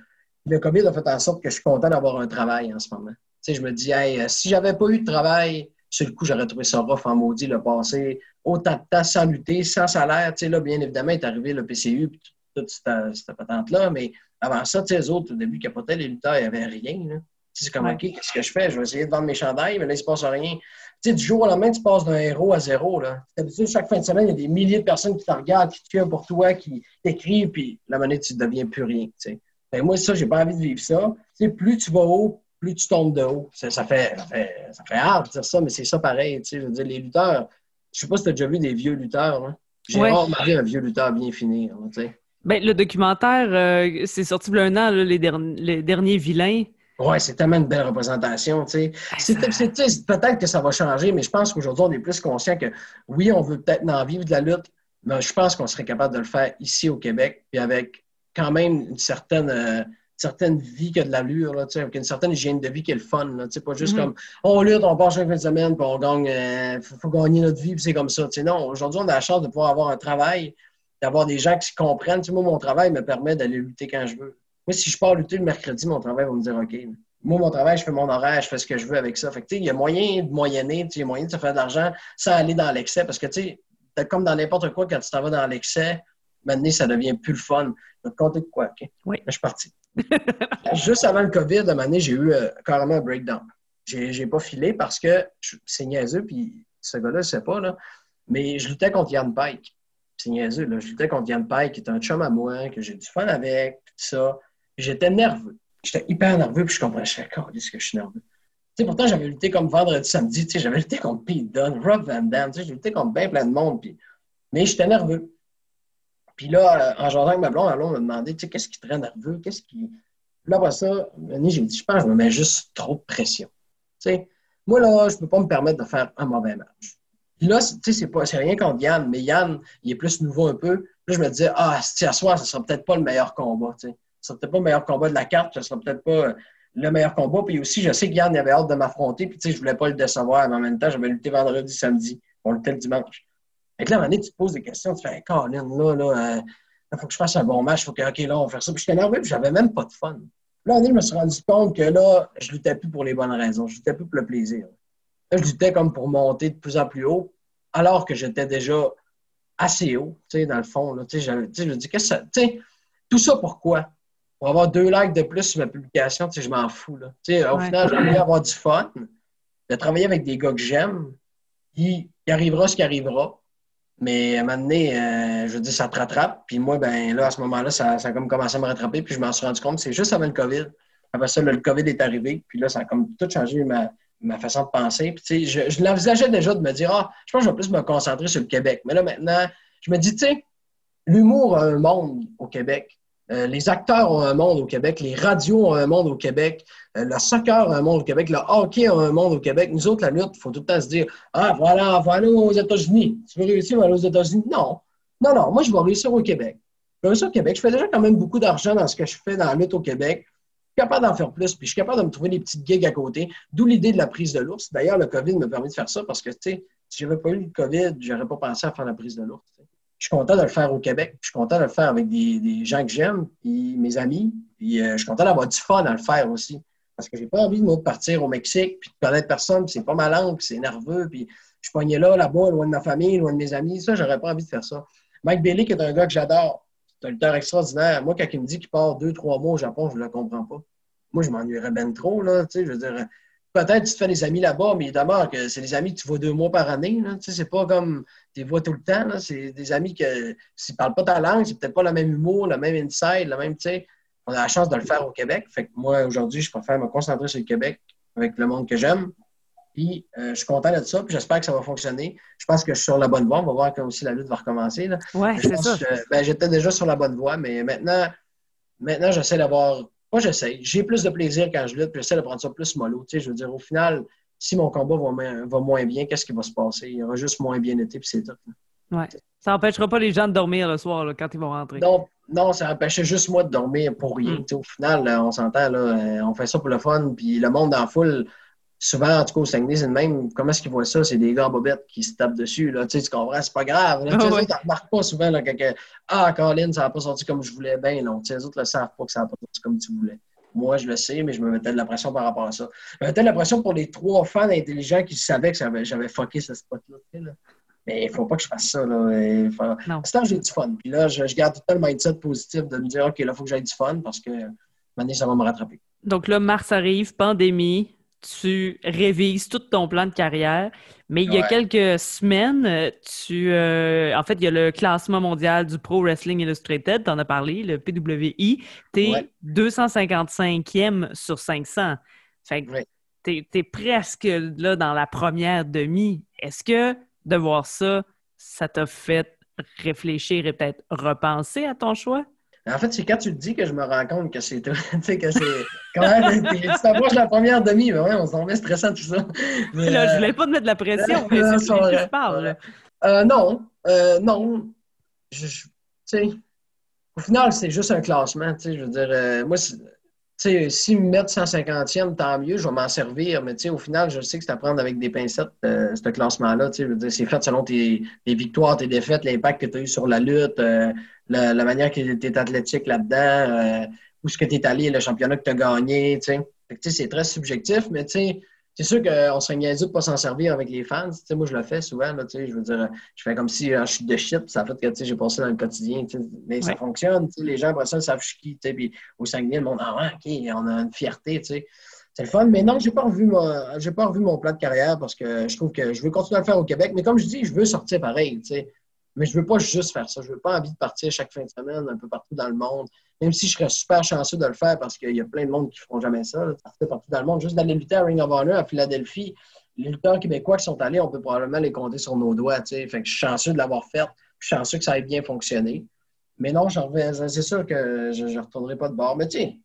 Le COVID a fait en sorte que je suis content d'avoir un travail en ce moment. je me dis, hey, si j'avais pas eu de travail, sur le coup, j'aurais trouvé ça rough en maudit, le passé autant de temps sans lutter, sans salaire. Tu sais, là, bien évidemment, est arrivé le PCU, puis toute cette, patente-là, mais avant ça, tu sais, les autres, au début, qui capotaient les lutteurs, il n'y avait rien. C'est comme, OK, qu'est-ce que je fais? Je vais essayer de vendre mes chandails, mais là, il ne se passe rien. Tu sais, du jour au lendemain, tu passes d'un héros à zéro. Là. chaque fin de semaine, il y a des milliers de personnes qui te regardent, qui te tuent pour toi, qui t'écrivent, puis la monnaie, tu ne deviens plus rien. Tu sais. Ben, moi, ça, j'ai pas envie de vivre ça. Tu sais, plus tu vas haut, plus tu tombes de haut. Ça, fait, ça, fait, ça fait hard de dire ça, mais c'est ça pareil. Je veux dire, les lutteurs, je sais pas si tu as déjà vu des vieux lutteurs. J'ai rarement vu un vieux lutteur bien finir. Sais. Ben, le documentaire, euh, c'est sorti il y a un an, les, les, derniers vilains. Oui, c'est tellement une belle représentation. Sais. Peut-être que ça va changer, mais je pense qu'aujourd'hui, on est plus conscient que oui, on veut peut-être en vivre de la lutte, mais je pense qu'on serait capable de le faire ici au Québec, puis avec quand même une certaine, euh, certaine vie qui a de l'allure, avec une certaine hygiène de vie qui est le fun. Là, pas juste mm-hmm. comme on lutte, on passe chaque fin de semaine, puis on gagne, il euh, faut, gagner notre vie, puis c'est comme ça. non, aujourd'hui, on a la chance de pouvoir avoir un travail d'avoir des gens qui comprennent. Moi, mon travail me permet d'aller lutter quand je veux. Moi, si je pars lutter le mercredi, mon travail va me dire OK. Moi, mon travail, je fais mon horaire, je fais ce que je veux avec ça. Fait il y a moyen de moyenner, il y a moyen de se faire de l'argent sans aller dans l'excès. Parce que, tu sais, comme dans n'importe quoi, quand tu t'en vas dans l'excès, maintenant, ça devient plus le fun. Tu compter de quoi, OK? Oui. je suis parti. Juste avant le COVID, à un moment j'ai eu euh, carrément un breakdown. J'ai pas filé parce que c'est niaiseux, puis ce gars-là, je sais pas, là, mais je luttais contre Yann Pike c'est niaiseux. Là. Je luttais contre Yann Pike, qui est un chum à moi, que j'ai du fun avec, tout ça. J'étais nerveux. J'étais hyper nerveux, puis je comprenais, je fais, ce que je suis nerveux. Tu sais, pourtant, j'avais lutté comme vendredi, samedi, tu sais, j'avais lutté contre Pete Dunne, Rob Van Damme, tu sais, j'ai lutté contre bien plein de monde, puis... mais j'étais nerveux. Puis là, euh, en jasant avec ma blonde, ma blonde m'a demandé, tu sais, qu'est-ce qui te rend nerveux, qu'est-ce qui... Puis là, après ça, j'ai dit, je pense je me mets juste trop de pression. Tu sais, moi, là, je ne peux pas me permettre de faire un mauvais match. Puis là, tu sais, c'est rien contre Yann, mais Yann, il est plus nouveau un peu. Là, je me disais, ah, si à soir, ce sera peut-être pas le meilleur combat, tu sais. Ce sera peut-être pas le meilleur combat de la carte, ce sera peut-être pas le meilleur combat. Puis aussi, je sais que Yann avait hâte de m'affronter, puis tu sais, je voulais pas le décevoir, mais en même temps, j'avais lutté vendredi, samedi. On luttait le dimanche. Et là, à un moment donné, tu te poses des questions, tu fais, hey, Colin, là, là, il euh, faut que je fasse un bon match, il faut que, OK, là, on va faire ça. Puis j'étais nerveux, puis j'avais même pas de fun. Là, je me suis rendu compte que là, je luttais plus pour les bonnes raisons. Je luttais plus pour le plaisir. Là, je luttais comme pour monter de plus en plus haut alors que j'étais déjà assez haut, tu sais, dans le fond. Là, tu sais, je me dis, qu'est-ce que ça. Tu sais, tout ça pourquoi? Pour avoir deux likes de plus sur ma publication, tu sais, je m'en fous. Là. Tu sais, au final, j'ai envie avoir du fun, de travailler avec des gars que j'aime, qui, arrivera ce qui arrivera. Mais à un moment donné, euh, je veux dire, ça te rattrape. Puis moi, ben là, à ce moment-là, ça, ça a comme commencé à me rattraper. Puis je m'en suis rendu compte, c'est juste avant le COVID. Après ça, le COVID est arrivé. Puis là, ça a comme tout changé ma, ma façon de penser. Puis, je, je l'envisageais déjà de me dire, ah, je pense que je vais plus me concentrer sur le Québec. Mais là, maintenant, je me dis, tu sais, l'humour a un monde au Québec. Euh, les acteurs ont un monde au Québec, les radios ont un monde au Québec, euh, le soccer a un monde au Québec, le hockey a un monde au Québec. Nous autres, la lutte, il faut tout le temps se dire Ah, voilà, voilà aux États-Unis. Tu veux réussir aller aux États-Unis? Non. Non, non, moi, je vais réussir au Québec. Je vais réussir au Québec. Je fais déjà quand même beaucoup d'argent dans ce que je fais dans la lutte au Québec capable d'en faire plus, puis je suis capable de me trouver des petites gigs à côté. D'où l'idée de la prise de l'ours. D'ailleurs, le COVID m'a permis de faire ça parce que, tu sais, si j'avais pas eu le COVID, j'aurais pas pensé à faire la prise de l'ours. Je suis content de le faire au Québec. Je suis content de le faire avec des, gens que j'aime, puis mes amis. Puis euh, je suis content d'avoir du fun à le faire aussi. Parce que j'ai pas envie de partir au Mexique, puis de connaître personne, puis c'est pas ma langue, puis c'est nerveux, puis je suis pogné là, là-bas, loin de ma famille, loin de mes amis. Ça, j'aurais pas envie de faire ça. Mike Bailey, qui est un gars que j'adore, c'est un lutteur extraordinaire. Moi, quand il me dit qu'il part deux, trois mois au Japon, je ne le comprends pas moi, je m'ennuierais bien trop. Là, je veux dire, peut-être tu te fais des amis là-bas, mais d'abord, que c'est des amis que tu vois deux mois par année. Là, c'est pas comme tu les vois tout le temps. C'est des amis que s'ils ne parlent pas ta langue, c'est peut-être pas le même humour, le même inside, le même, tu sais. On a la chance de le faire au Québec. Fait que moi, aujourd'hui, je préfère me concentrer sur le Québec avec le monde que j'aime. Puis, euh, je suis content de ça, puis j'espère que ça va fonctionner. Je pense que je suis sur la bonne voie. On va voir quand aussi la lutte va recommencer. Oui, c'est ça. Ben, j'étais déjà sur la bonne voie, mais maintenant, maintenant j'essaie d'avoir moi, j'essaie. J'ai plus de plaisir quand je lutte, puis j'essaie de prendre ça plus mollo. Tu sais, je veux dire, au final, si mon combat va, moins bien, qu'est-ce qui va se passer? Il y aura juste moins bien été, puis c'est tout. Ouais. Ça n'empêchera pas les gens de dormir le soir quand ils vont rentrer. Non, non, ça empêchait juste moi de dormir pour rien. Mm. Au final, on s'entend, là, on fait ça pour le fun, puis le monde en foule, souvent, en tout cas, au Saguenay, c'est le même. Comment est-ce qu'ils voient ça? C'est des gars bobettes qui se tapent dessus. Là. Tu, sais, tu comprends? C'est pas grave. Là. Ah, Tu sais, ouais. remarquent pas souvent là, que, que, Ah, Colin, ça n'a pas sorti comme je voulais. Ben non. Tu sais, les autres ne le savent pas que ça n'a pas sorti comme tu voulais. Moi, je le sais, mais je me mettais de la pression par rapport à ça. Je me mettais de la pression pour les trois fans intelligents qui savaient que j'avais, fucké ce spot-là. Mais il faut pas que je fasse ça. Là. Faut-. C'est temps, j'ai du fun. Puis là, je, je garde tout le temps le mindset positif de me dire OK, là, il faut que j'aille du fun parce que maintenant, ça va me rattraper. Donc là, mars arrive, pandémie, tu révises tout ton plan de carrière, mais il y a Ouais. quelques semaines, euh, tu, euh, en fait, il y a le classement mondial du Pro Wrestling Illustrated, tu en as parlé, le PWI, tu es Ouais. 255e sur 500. Fait que Ouais. t'es es presque là dans la première demi. Est-ce que de voir ça, ça t'a fait réfléchir et peut-être repenser à ton choix? En fait, c'est quand tu le dis que je me rends compte que c'est tout. tu sais, que c'est. Quand même, tu t'approches la première demi, mais ouais, on s'en met stressant tout ça. Mais, Là, je euh, voulais pas te mettre de la pression, mais Non, c'est vrai. se parle. Euh, non, euh, non. Je, je- tu sais, au final, c'est juste un classement. Tu sais, je veux dire, euh, moi, sais, s'ils me mettent 150e, tant mieux, je vais m'en servir. Mais au final, je sais que c'est à prendre avec des pincettes, euh, ce classement-là. C'est fait selon tes, victoires, tes défaites, l'impact que tu as eu sur la lutte, euh, la, manière que tu es athlétique là-dedans, euh, où est-ce que tu es allé, le championnat que tu as gagné. C'est très subjectif, mais tu c'est sûr qu'on serait niaiseux de pas s'en servir avec les fans. Moi, je le fais souvent. Là, je veux dire, je fais comme si euh, je suis de shit, ça fait que j'ai passé dans le quotidien. Mais ça fonctionne. Les gens, après ça, savent je suis qui. Puis au Saguenay, le monde, ah ouais, OK, on a une fierté. C'est le fun. Mais non, j'ai pas revu mon, j'ai pas revu mon plan de carrière parce que je trouve que je veux continuer à le faire au Québec. Mais comme je dis, je veux sortir pareil. Mais je veux pas juste faire ça. Je veux pas envie de partir chaque fin de semaine un peu partout dans le monde. Même si je serais super chanceux de le faire parce qu'il y a plein de monde qui feront jamais ça, partir partout dans le monde. Juste d'aller lutter à Ring of Honor à Philadelphie, les lutteurs québécois qui sont allés, on peut probablement les compter sur nos doigts. je suis chanceux de l'avoir fait. Je suis chanceux que ça ait bien fonctionné. Mais non, c'est sûr que je ne retournerai pas de bord. Mais tu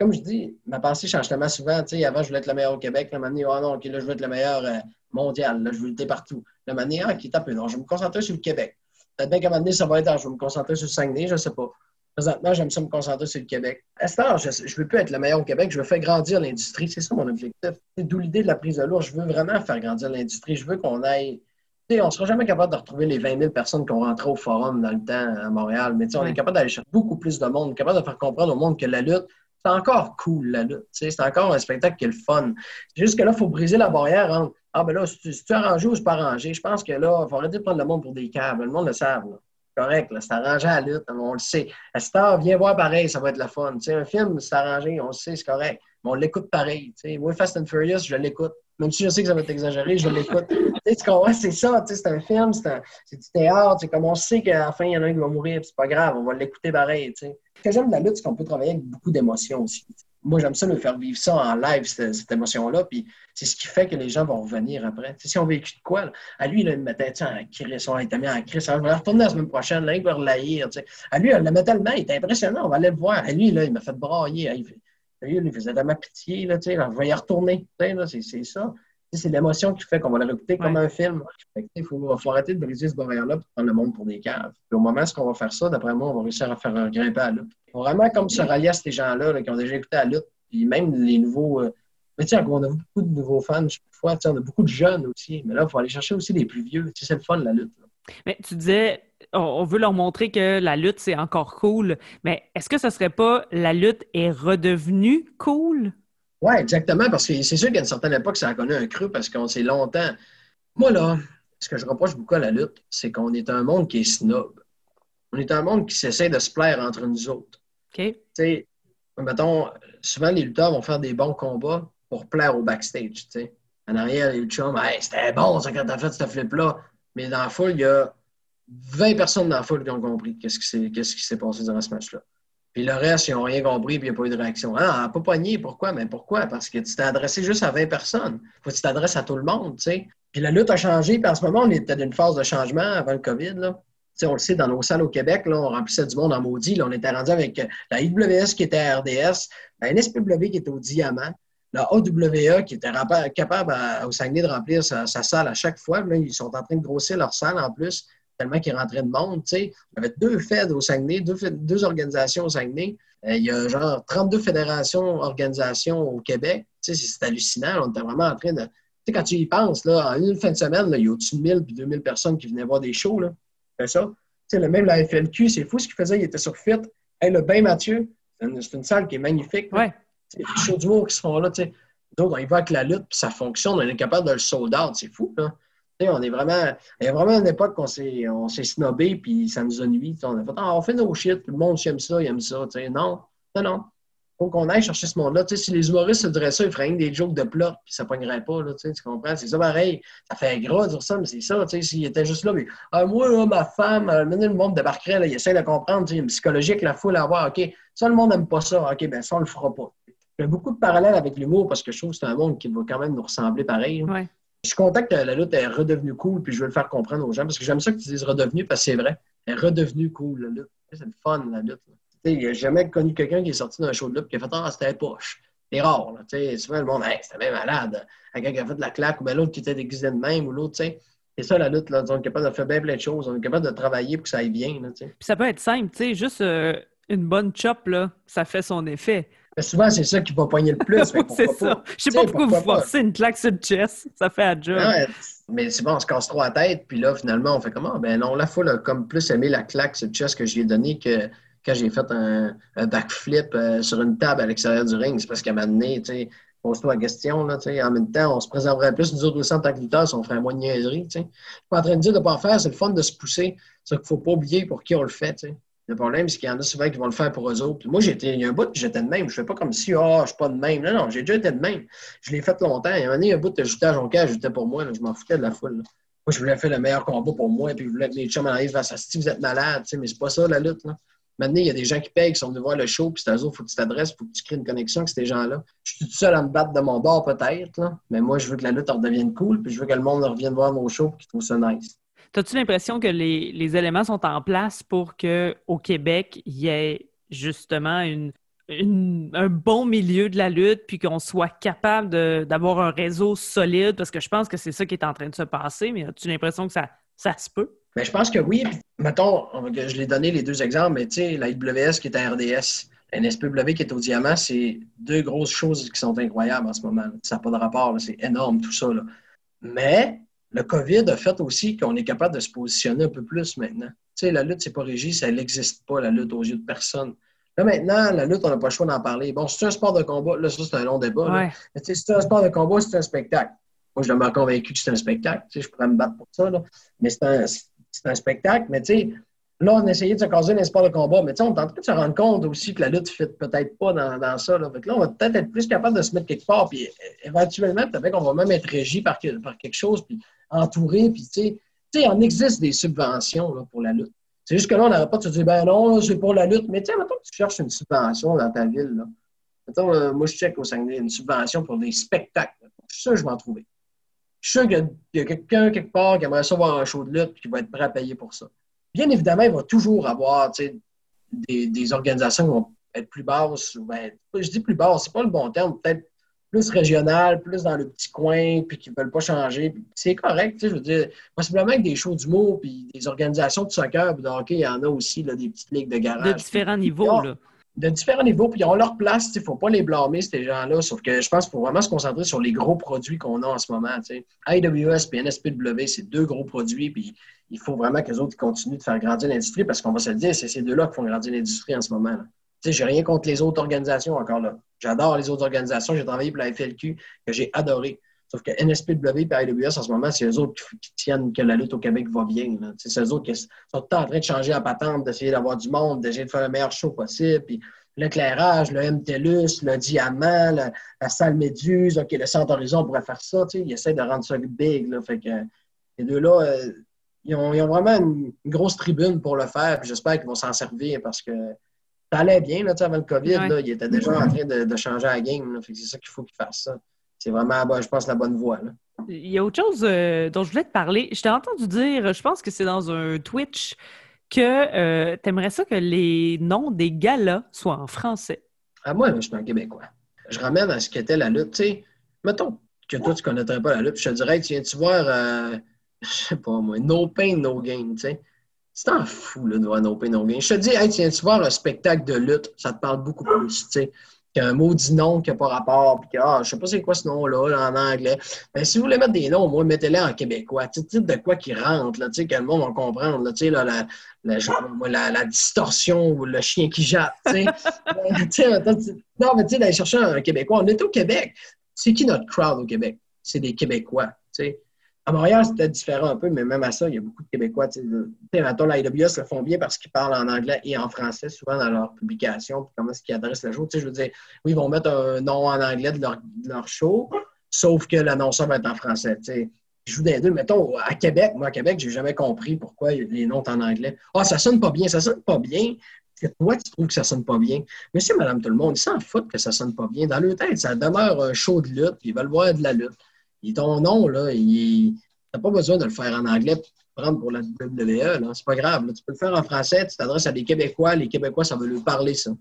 comme je dis, ma pensée change tellement souvent. Avant, je voulais être le meilleur au Québec. Là, maintenant, oh non, là, je veux être le meilleur euh, mondial. Là, je veux lutter partout. Là, maintenant, ah, qui tape Non, je vais me concentrer sur le Québec. Peut-être qu'à un moment donné, ça va être, je vais me concentrer sur Saguenay, je ne sais pas. Présentement, j'aime ça me concentrer sur le Québec. À ce temps, je ne veux plus être le meilleur au Québec, je veux faire grandir l'industrie. C'est ça mon objectif. C'est d'où l'idée de la prise de lourd. Je veux vraiment faire grandir l'industrie. Je veux qu'on aille. On ne sera jamais capable de retrouver les 20 000 personnes qui ont rentré au forum dans le temps à Montréal, mais on est capable d'aller chercher beaucoup plus de monde, capable de faire comprendre au monde que la lutte, c'est encore cool, la lutte. C'est encore un spectacle qui est le fun. C'est juste que là, il faut briser la barrière entre Ah, ben là, si tu, si tu arrangé ou c'est pas arrangé, je pense que là, il arrêter de prendre le monde pour des câbles. Le monde le savent. là. Correct, là, c'est arrangé à la lutte, on le sait. À cette heure, viens voir pareil, ça va être le fun. Tu sais, un film, c'est arrangé, on le sait, c'est correct. Mais on l'écoute pareil. Tu sais. Moi, Fast and Furious, je l'écoute. Même si je sais que ça va être exagéré, je l'écoute. Tu sais, tu c'est ça, tu sais, c'est un film, c'est du théâtre. C'est comme on sait qu'à la fin, il y en a un qui va mourir, c'est pas grave, on va l'écouter pareil. tu sais. Ce que j'aime de la lutte, c'est qu'on peut travailler avec beaucoup d'émotions aussi. Moi, j'aime ça, me faire vivre ça en live, cette, émotion-là, puis c'est ce qui fait que les gens vont revenir après. Tu sais, si on vécu de quoi, à lui, là, il me mettait en crise, on était mis en crise, je vais retourner la semaine prochaine, là, il va sais. À lui, on le met tellement, il était impressionnant, on va aller le voir. À lui, là, il m'a fait brailler. Sérieux, il faisait tellement pitié, là, je vais y retourner. C'est ça. C'est l'émotion qui fait qu'on va le réécouter comme un film. Il faut, faut arrêter de briser ce barrière-là pour prendre le monde pour des caves. Puis au moment où on va faire ça, d'après moi, on va réussir à faire un grimper à la lutte. Vraiment comme se rallier à ces gens-là là, qui ont déjà écouté la lutte. Puis même les nouveaux. euh, Mais sais, on a beaucoup de nouveaux fans chaque fois. On a beaucoup de jeunes aussi. Mais là, il faut aller chercher aussi les plus vieux. C'est le fun, la lutte. là. Mais tu disais, on- on veut leur montrer que la lutte, c'est encore cool. Mais est-ce que ce serait pas la lutte est redevenue cool? Oui, exactement, parce que c'est sûr qu'à une certaine époque, ça a connu un creux parce qu'on s'est longtemps. Moi, là, ce que je reproche beaucoup à la lutte, c'est qu'on est un monde qui est snob. On est un monde qui s'essaie de se plaire entre nous autres. OK? Tu sais, mettons, souvent les lutteurs vont faire des bons combats pour plaire au backstage. tu sais. En arrière, les chums, hey, c'était bon ça quand t'as fait ce flip-là. Mais dans la foule, il y a 20 personnes dans la foule qui ont compris qu'est-ce qui s'est qu'est-ce qui s'est passé dans ce match-là. Puis le reste, ils n'ont rien compris, puis il n'y a pas eu de réaction. Ah, pas pogné, pourquoi? Mais pourquoi? Parce que tu t'es adressé juste à 20 personnes. Faut que tu t'adresses à tout le monde, tu sais. Puis la lutte a changé, puis en ce moment, on était dans une phase de changement avant le COVID, là. Tu sais, on le sait, dans nos salles au Québec, là, on remplissait du monde en maudit. Là, on était rendu avec euh, la IWS qui était à RDS, la NSPW qui était au Diamant, la AWA qui était capable au Saguenay de remplir sa, sa salle à chaque fois. Là, ils sont en train de grossir leur salle en plus. Tellement qu'il rentrait de monde. Il y avait deux feds au Saguenay, deux, deux organisations au Saguenay. Euh, il y a genre 32 fédérations, organisations au Québec. C'est hallucinant. On était vraiment en train de. Tu sais, quand tu y penses, là, en une fin de semaine, là, il y a au-dessus de 1000 puis 2000 personnes qui venaient voir des shows. C'est ça. Tu sais, le même la FLQ, c'est fou ce qu'il faisait. Il était sur FIT. Hey, le Bain Mathieu, c'est une, salle qui est magnifique. Ouais. Les shows d'humour qui se font là. Tu sais. Donc, on y va avec la lutte, puis ça fonctionne. On est capable de le sold out. C'est fou. Là on est vraiment. Il y a vraiment une époque qu'on s'est, on s'est snobé, puis ça nous a nuit. On a fait, ah, on fait nos shit, le monde aime ça, il aime ça. non, non, non. Faut qu'on aille chercher ce monde-là. si les humoristes se ça, ils feraient des jokes de plot, puis ça pognerait pas. Là, tu comprends? C'est ça pareil. Ça fait gras dire ça, mais c'est ça. S'il était juste là, mais ah, moi, ma femme, le monde débarquerait, là, il essaie de comprendre. Il y a une psychologie que la foule à avoir. OK, ça, le monde n'aime pas ça. OK, ben ça, on le fera pas. A beaucoup de parallèles avec l'humour parce que je trouve que c'est un monde qui va quand même nous ressembler pareil. Je suis content que la lutte est redevenue cool, puis je veux le faire comprendre aux gens, parce que j'aime ça que tu dises redevenu, parce que c'est vrai. Elle est redevenue cool, la lutte. C'est le fun, la lutte. Il n'y a jamais connu quelqu'un qui est sorti d'un show de lutte qui a fait Ah, c'était poche. C'est rare. Là, souvent, le monde, hey, c'était même malade. Quelqu'un qui a fait de la claque, ou bien l'autre qui était déguisé de même, ou l'autre. C'est ça la lutte. Là. On est capable de faire bien plein de choses. On est capable de travailler pour que ça aille bien. Puis ça peut être simple. tu sais, Juste euh, une bonne chop, là, ça fait son effet. Mais souvent, c'est ça qui va poigner le plus. c'est ça. Je sais pas pourquoi vous forcez une claque sur le chest. Ça fait un job. mais c'est bon, on se casse trois têtes. Puis là, finalement, on fait comment? Ben non, la foule a comme plus aimé la claque sur le chest que j'ai donné que quand j'ai fait un, backflip euh, sur une table à l'extérieur du ring. C'est parce qu'à un moment donné, tu sais, pose-toi la question. Là, en même temps, on se préserverait plus, nous autres aussi, en tant que lutteurs, si on ferait moins de niaiserie. Je suis pas en train de dire de ne pas faire, c'est le fun de se pousser. C'est qu'il ne faut pas oublier pour qui on le fait. Le problème, c'est qu'il y en a souvent qui vont le faire pour eux autres. moi, j'étais, il y a un bout, j'étais de même. Je ne fais pas comme si, ah, oh, je suis pas de même. Non, non, j'ai déjà été de même. Je l'ai fait longtemps. Il y a un, un bout de j'étais à Jonquière, j'étais pour moi. je m'en foutais de la foule. Moi, je voulais faire le meilleur combat pour moi. Puis je voulais que les chums arrivent face à si vous êtes malade. Mais c'est pas ça, la lutte. Là. Maintenant, il y a des gens qui payent, qui sont venus voir le show, puis c'est à eux, il faut que tu t'adresses, il faut que tu crées une connexion avec ces gens-là. Je suis tout seul à me battre de mon bord, peut-être, mais moi, je veux que la lutte redevienne cool, puis je veux que le monde revienne voir nos shows, et qu'ils trouvent ça nice. As-tu l'impression que les, éléments sont en place pour qu'au Québec, il y ait justement un bon milieu de la lutte, puis qu'on soit capable d'avoir un réseau solide, parce que je pense que c'est ça qui est en train de se passer, mais as-tu l'impression que ça, ça se peut? Bien, je pense que oui. mettons, je l'ai donné les deux exemples, mais tu sais, la IWS qui est à RDS, la NSPW qui est au Diamant, c'est deux grosses choses qui sont incroyables en ce moment. Ça n'a pas de rapport, c'est énorme tout ça. Mais le COVID a fait aussi qu'on est capable de se positionner un peu plus maintenant. Tu sais, la lutte, c'est pas régie, ça n'existe pas, la lutte, aux yeux de personne. Là, maintenant, la lutte, on n'a pas le choix d'en parler. Bon, c'est un sport de combat. Là, ça, c'est un long débat. Mais tu sais, c'est un sport de combat, c'est un spectacle. Moi, je suis convaincu que c'est un spectacle. Tu sais, je pourrais me battre pour ça. Là. Mais c'est un, un, spectacle. Mais tu sais, là, on a essayé de se caser un sport de combat. Mais on est en train de se rendre compte aussi que la lutte ne fit peut-être pas dans, dans ça. Là. Que on va peut-être être plus capable de se mettre quelque part. Puis éventuellement, peut-être qu'on va même être régi par, par quelque chose. Puis entouré. Puis, tu sais, il existe des subventions pour la lutte. C'est juste que là, on n'arrête pas de se dire, ben non, c'est pour la lutte. Mais tu sais, maintenant tu cherches une subvention dans ta ville. Là. Mettons, euh, moi, je check au Saguenay une subvention pour des spectacles. Je suis sûr que je vais en trouver. Je suis sûr qu'il y a, quelqu'un quelque part qui aimerait savoir un show de lutte et qui va être prêt à payer pour ça. Bien évidemment, il va toujours avoir des, des organisations qui vont être plus basses. Ben, je dis plus basses, c'est pas le bon terme. Peut-être plus régional, plus dans le petit coin, puis qui ne veulent pas changer. C'est correct, je veux dire, possiblement avec des shows d'humour, puis des organisations de soccer, puis de hockey, il y en a aussi, là, des petites ligues de garage. De différents niveaux, là. De différents niveaux, puis ils ont leur place, il ne faut pas les blâmer, ces gens-là, sauf que je pense qu'il faut vraiment se concentrer sur les gros produits qu'on a en ce moment. sais. IWS et NSPW, c'est deux gros produits, puis il faut vraiment que les autres continuent de faire grandir l'industrie, parce qu'on va se le dire, c'est ces deux-là qui font grandir l'industrie en ce moment. Sais, j'ai rien contre les autres organisations encore là. J'adore les autres organisations. J'ai travaillé pour la FLQ, que j'ai adoré. Sauf que NSPW et IWS, en ce moment, c'est eux autres qui, tiennent que la lutte au Québec va bien. C'est eux autres qui sont tout en train de changer la patente, d'essayer d'avoir du monde, d'essayer de faire le meilleur show possible. Puis l'éclairage, le MTLUS, le diamant, la, salle Méduse, OK, le centre horizon pourrait faire ça. Ils essaient de rendre ça big. Là, fait que les deux-là, euh, ils, ont, vraiment une, grosse tribune pour le faire. J'espère qu'ils vont s'en servir parce que ça allait bien là, avant le COVID. Là, il était déjà en train de, changer la game. C'est ça qu'il faut qu'il fasse ça. C'est vraiment, je pense, la bonne voie. Là. Il y a autre chose euh, dont je voulais te parler. Je t'ai entendu dire, je pense que c'est dans un Twitch, que euh, tu aimerais ça que les noms des galas soient en français. Ah, moi, je suis un Québécois. Je ramène à ce qu'était la lutte. sais, mettons que toi, tu ne connaîtrais pas la lutte. Je te dirais, tu viens-tu voir, euh, je sais pas moi, No Pain, No Gain. sais c'est un fou, là, de voir No Pain No Gain. Je te dis, hey, tu voir un spectacle de lutte, ça te parle beaucoup plus, tu sais qu'un maudit nom qui n'a pas rapport, puis que, ah, je sais pas c'est quoi ce nom-là, en anglais. Mais ben, si vous voulez mettre des noms, moins, mettez-les en québécois. Tu sais, de quoi qui rentre, là, tu sais, que le monde va comprendre, là, tu sais, là, la, la, la, distorsion ou le chien qui jappe, tu sais. non, mais tu sais, d'aller chercher un québécois. On est au Québec. C'est qui notre crowd au Québec? C'est des Québécois, tu sais. À Montréal, c'était différent un peu, mais même à ça, il y a beaucoup de Québécois. Tu sais, la le font bien parce qu'ils parlent en anglais et en français souvent dans leurs publications, puis comment est-ce qu'ils adressent le show. Je veux dire, oui, ils vont mettre un nom en anglais de leur, show, sauf que l'annonceur va être en français. Tu sais. Je joue des deux. Mettons, à Québec, moi, à Québec, j'ai jamais compris pourquoi les noms sont en anglais. Ah, ça sonne pas bien, ça sonne pas bien. Que toi, tu trouves que ça sonne pas bien? C'est madame tout le monde, ils s'en foutent que ça sonne pas bien. Dans leur tête, ça demeure un show de lutte, ils veulent voir de la lutte. Et ton nom, là, il n'as pas besoin de le faire en anglais pour prendre pour la WWE. C'est pas grave. Tu peux le faire en français, tu t'adresses à des Québécois. Les Québécois, ça veut leur parler, ça.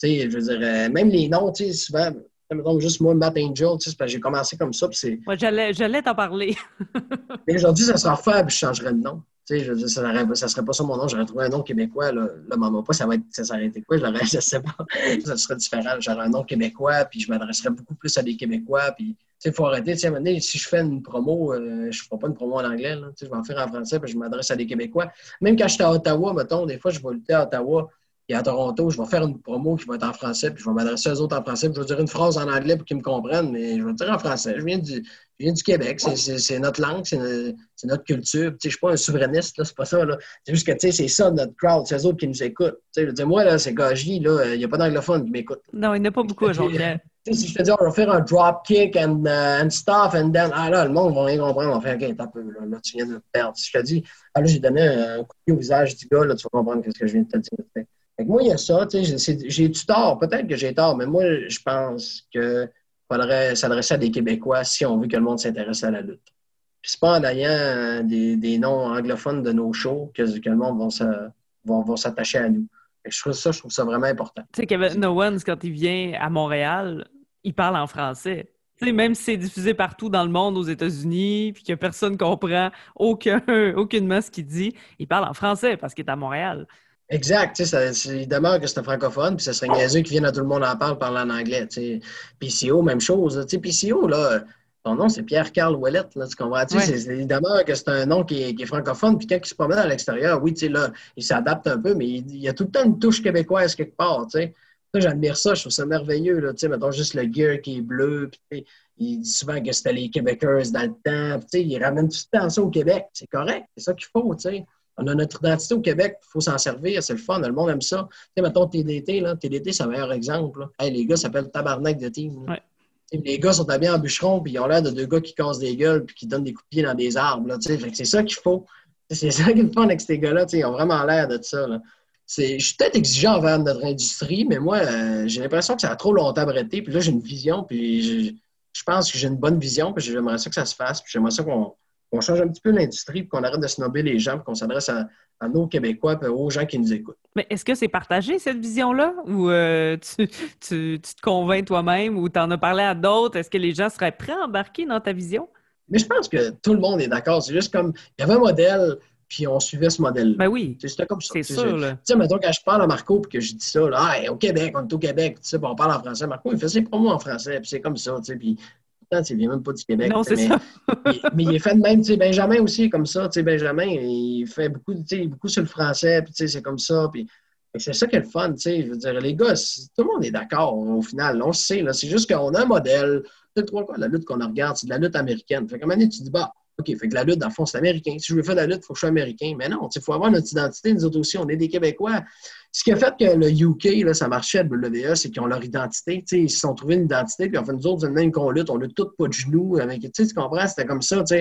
Tu sais, je veux dire, euh, même les noms, tu sais, souvent, donc, juste moi, Matt Angel, tu sais, j'ai commencé comme ça. c'est... Moi, j'allais t'en parler. mais aujourd'hui, ça sera faible, je changerais de nom. Tu sais, je veux dire, ça, ne serait pas ça mon nom, j'aurais trouvé un nom québécois. Là, là maman pas, ça va être, ça quoi? Je ne sais pas. ça serait différent. J'aurais un nom québécois, puis je m'adresserais beaucoup plus à des Québécois. Puis, il faut arrêter. Tu sais, si je fais une promo, euh, je ne ferai pas une promo en anglais. Là, je vais en faire en français, puis je m'adresse à des Québécois. Même quand j'étais à Ottawa, mettons, des fois, je vais lutter à Ottawa et à Toronto, je vais faire une promo qui va être en français, puis je vais m'adresser aux autres en français, je vais dire une phrase en anglais pour qu'ils me comprennent, mais je vais dire en français. Je viens du, je viens du Québec, c'est notre langue, c'est notre culture. Je ne suis pas un souverainiste, c'est pas ça. C'est juste que c'est ça notre crowd, c'est eux autres qui nous écoutent. Je veux dire, moi, là, c'est Gaji, il n'y a pas d'anglophone qui m'écoute. Non, il n'y en a pas beaucoup aujourd'hui. Si je te dis, on va faire un drop kick and, uh, and stuff, and then, ah là, le monde va rien comprendre, on va faire, OK, un peu, là, tu viens de perdre. Si je te dis, ah là, j'ai donné un coup de pied au visage du gars, là, tu vas comprendre ce que je viens de te dire. moi, il y a ça, j'ai du tort, peut-être que j'ai tort, mais moi, je pense que faudrait s'adresser à des Québécois si on veut que le monde s'intéresse à la lutte. Puis c'est pas en ayant euh, des, noms anglophones de nos shows que, le monde va s'attacher à nous. Je trouve ça, je trouve ça vraiment important. Tu sais, Kevin Owens, quand il vient à Montréal, il parle en français. Même si c'est diffusé partout dans le monde, aux États-Unis, puis que personne comprend aucun, aucunement ce qu'il dit, il parle en français parce qu'il est à Montréal. Exact, il demeure que c'est un francophone, puis ça serait niaiseux qui vienne à tout le monde en parle parler en anglais. T'sais. PCO, même chose. T'sais, PCO, là, son nom, c'est Pierre-Carl Ouellette, là, tu comprends? Il demeure que c'est un nom qui est, francophone, puis quand il se promène à l'extérieur, oui, là, il s'adapte un peu, mais il, y a tout le temps une touche québécoise quelque part. T'sais. J'admire ça, je trouve ça merveilleux. Là, mettons juste le gear qui est bleu, puis il dit souvent que c'était les Québécois dans le temps. Puis, il ramène tout le temps ça au Québec. C'est correct, c'est ça qu'il faut. sais on a notre identité au Québec, il faut s'en servir, c'est le fun, le monde aime ça. Tu sais, mettons TDT, là, TDT, c'est un meilleur exemple. Hey, les gars s'appellent Tabarnak de team. Les gars sont habillés en bûcheron, puis ils ont l'air de deux gars qui cassent des gueules, puis qui donnent des coups de pied dans des arbres. Là, c'est ça qu'il faut. C'est ça qu'il faut avec ces gars-là. Ils ont vraiment l'air de ça. Là. Je suis peut-être exigeant envers notre industrie, mais moi, euh, j'ai l'impression que ça a trop longtemps arrêté. Puis là, j'ai une vision, puis je, je pense que j'ai une bonne vision, puis j'aimerais ça que ça se fasse, puis j'aimerais ça qu'on qu'on change un petit peu l'industrie, qu'on arrête de snobber les gens, qu'on s'adresse à, nos Québécois et aux gens qui nous écoutent. Mais est-ce que c'est partagé, cette vision-là? Ou euh, tu, te convaincs toi-même ou tu en as parlé à d'autres? Est-ce que les gens seraient prêts à embarquer dans ta vision? Mais je pense que tout le monde est d'accord. C'est juste comme, il y avait un modèle, puis on suivait ce modèle. Ben oui. C'était comme ça. C'est sûr. Tu sais, mettons, quand je parle à Marco et que je dis ça, là, au Québec, on est au Québec, tu sais, on parle en français. Marco, il fait ses promos en français, puis c'est comme ça, tu sais, puis il vient même pas du Québec. Non, c'est ça. mais, il est fait de même, tu sais, Benjamin aussi, comme ça, tu sais, Benjamin, il fait beaucoup, tu sais, beaucoup sur le français, puis tu sais, c'est comme ça, puis c'est ça qui est le fun, tu sais, je veux dire, les gars, tout le monde est d'accord au final, on sait, là, c'est juste qu'on a un modèle, tu sais, quoi, la lutte qu'on regarde, c'est de la lutte américaine. Fait qu'à un moment donné, tu dis, bah, OK, fait que la lutte, dans le fond, c'est américain. Si je veux faire de la lutte, il faut que je sois américain. Mais non, il faut avoir notre identité. Nous autres aussi, on est des Québécois. Ce qui a fait que le UK, ça marchait à WWE, c'est qu'ils ont leur identité. ils se sont trouvés une identité, puis en fait, nous autres, même qu'on lutte, on lutte tous pas de genoux. Avec, tu comprends? C'était comme ça. Ça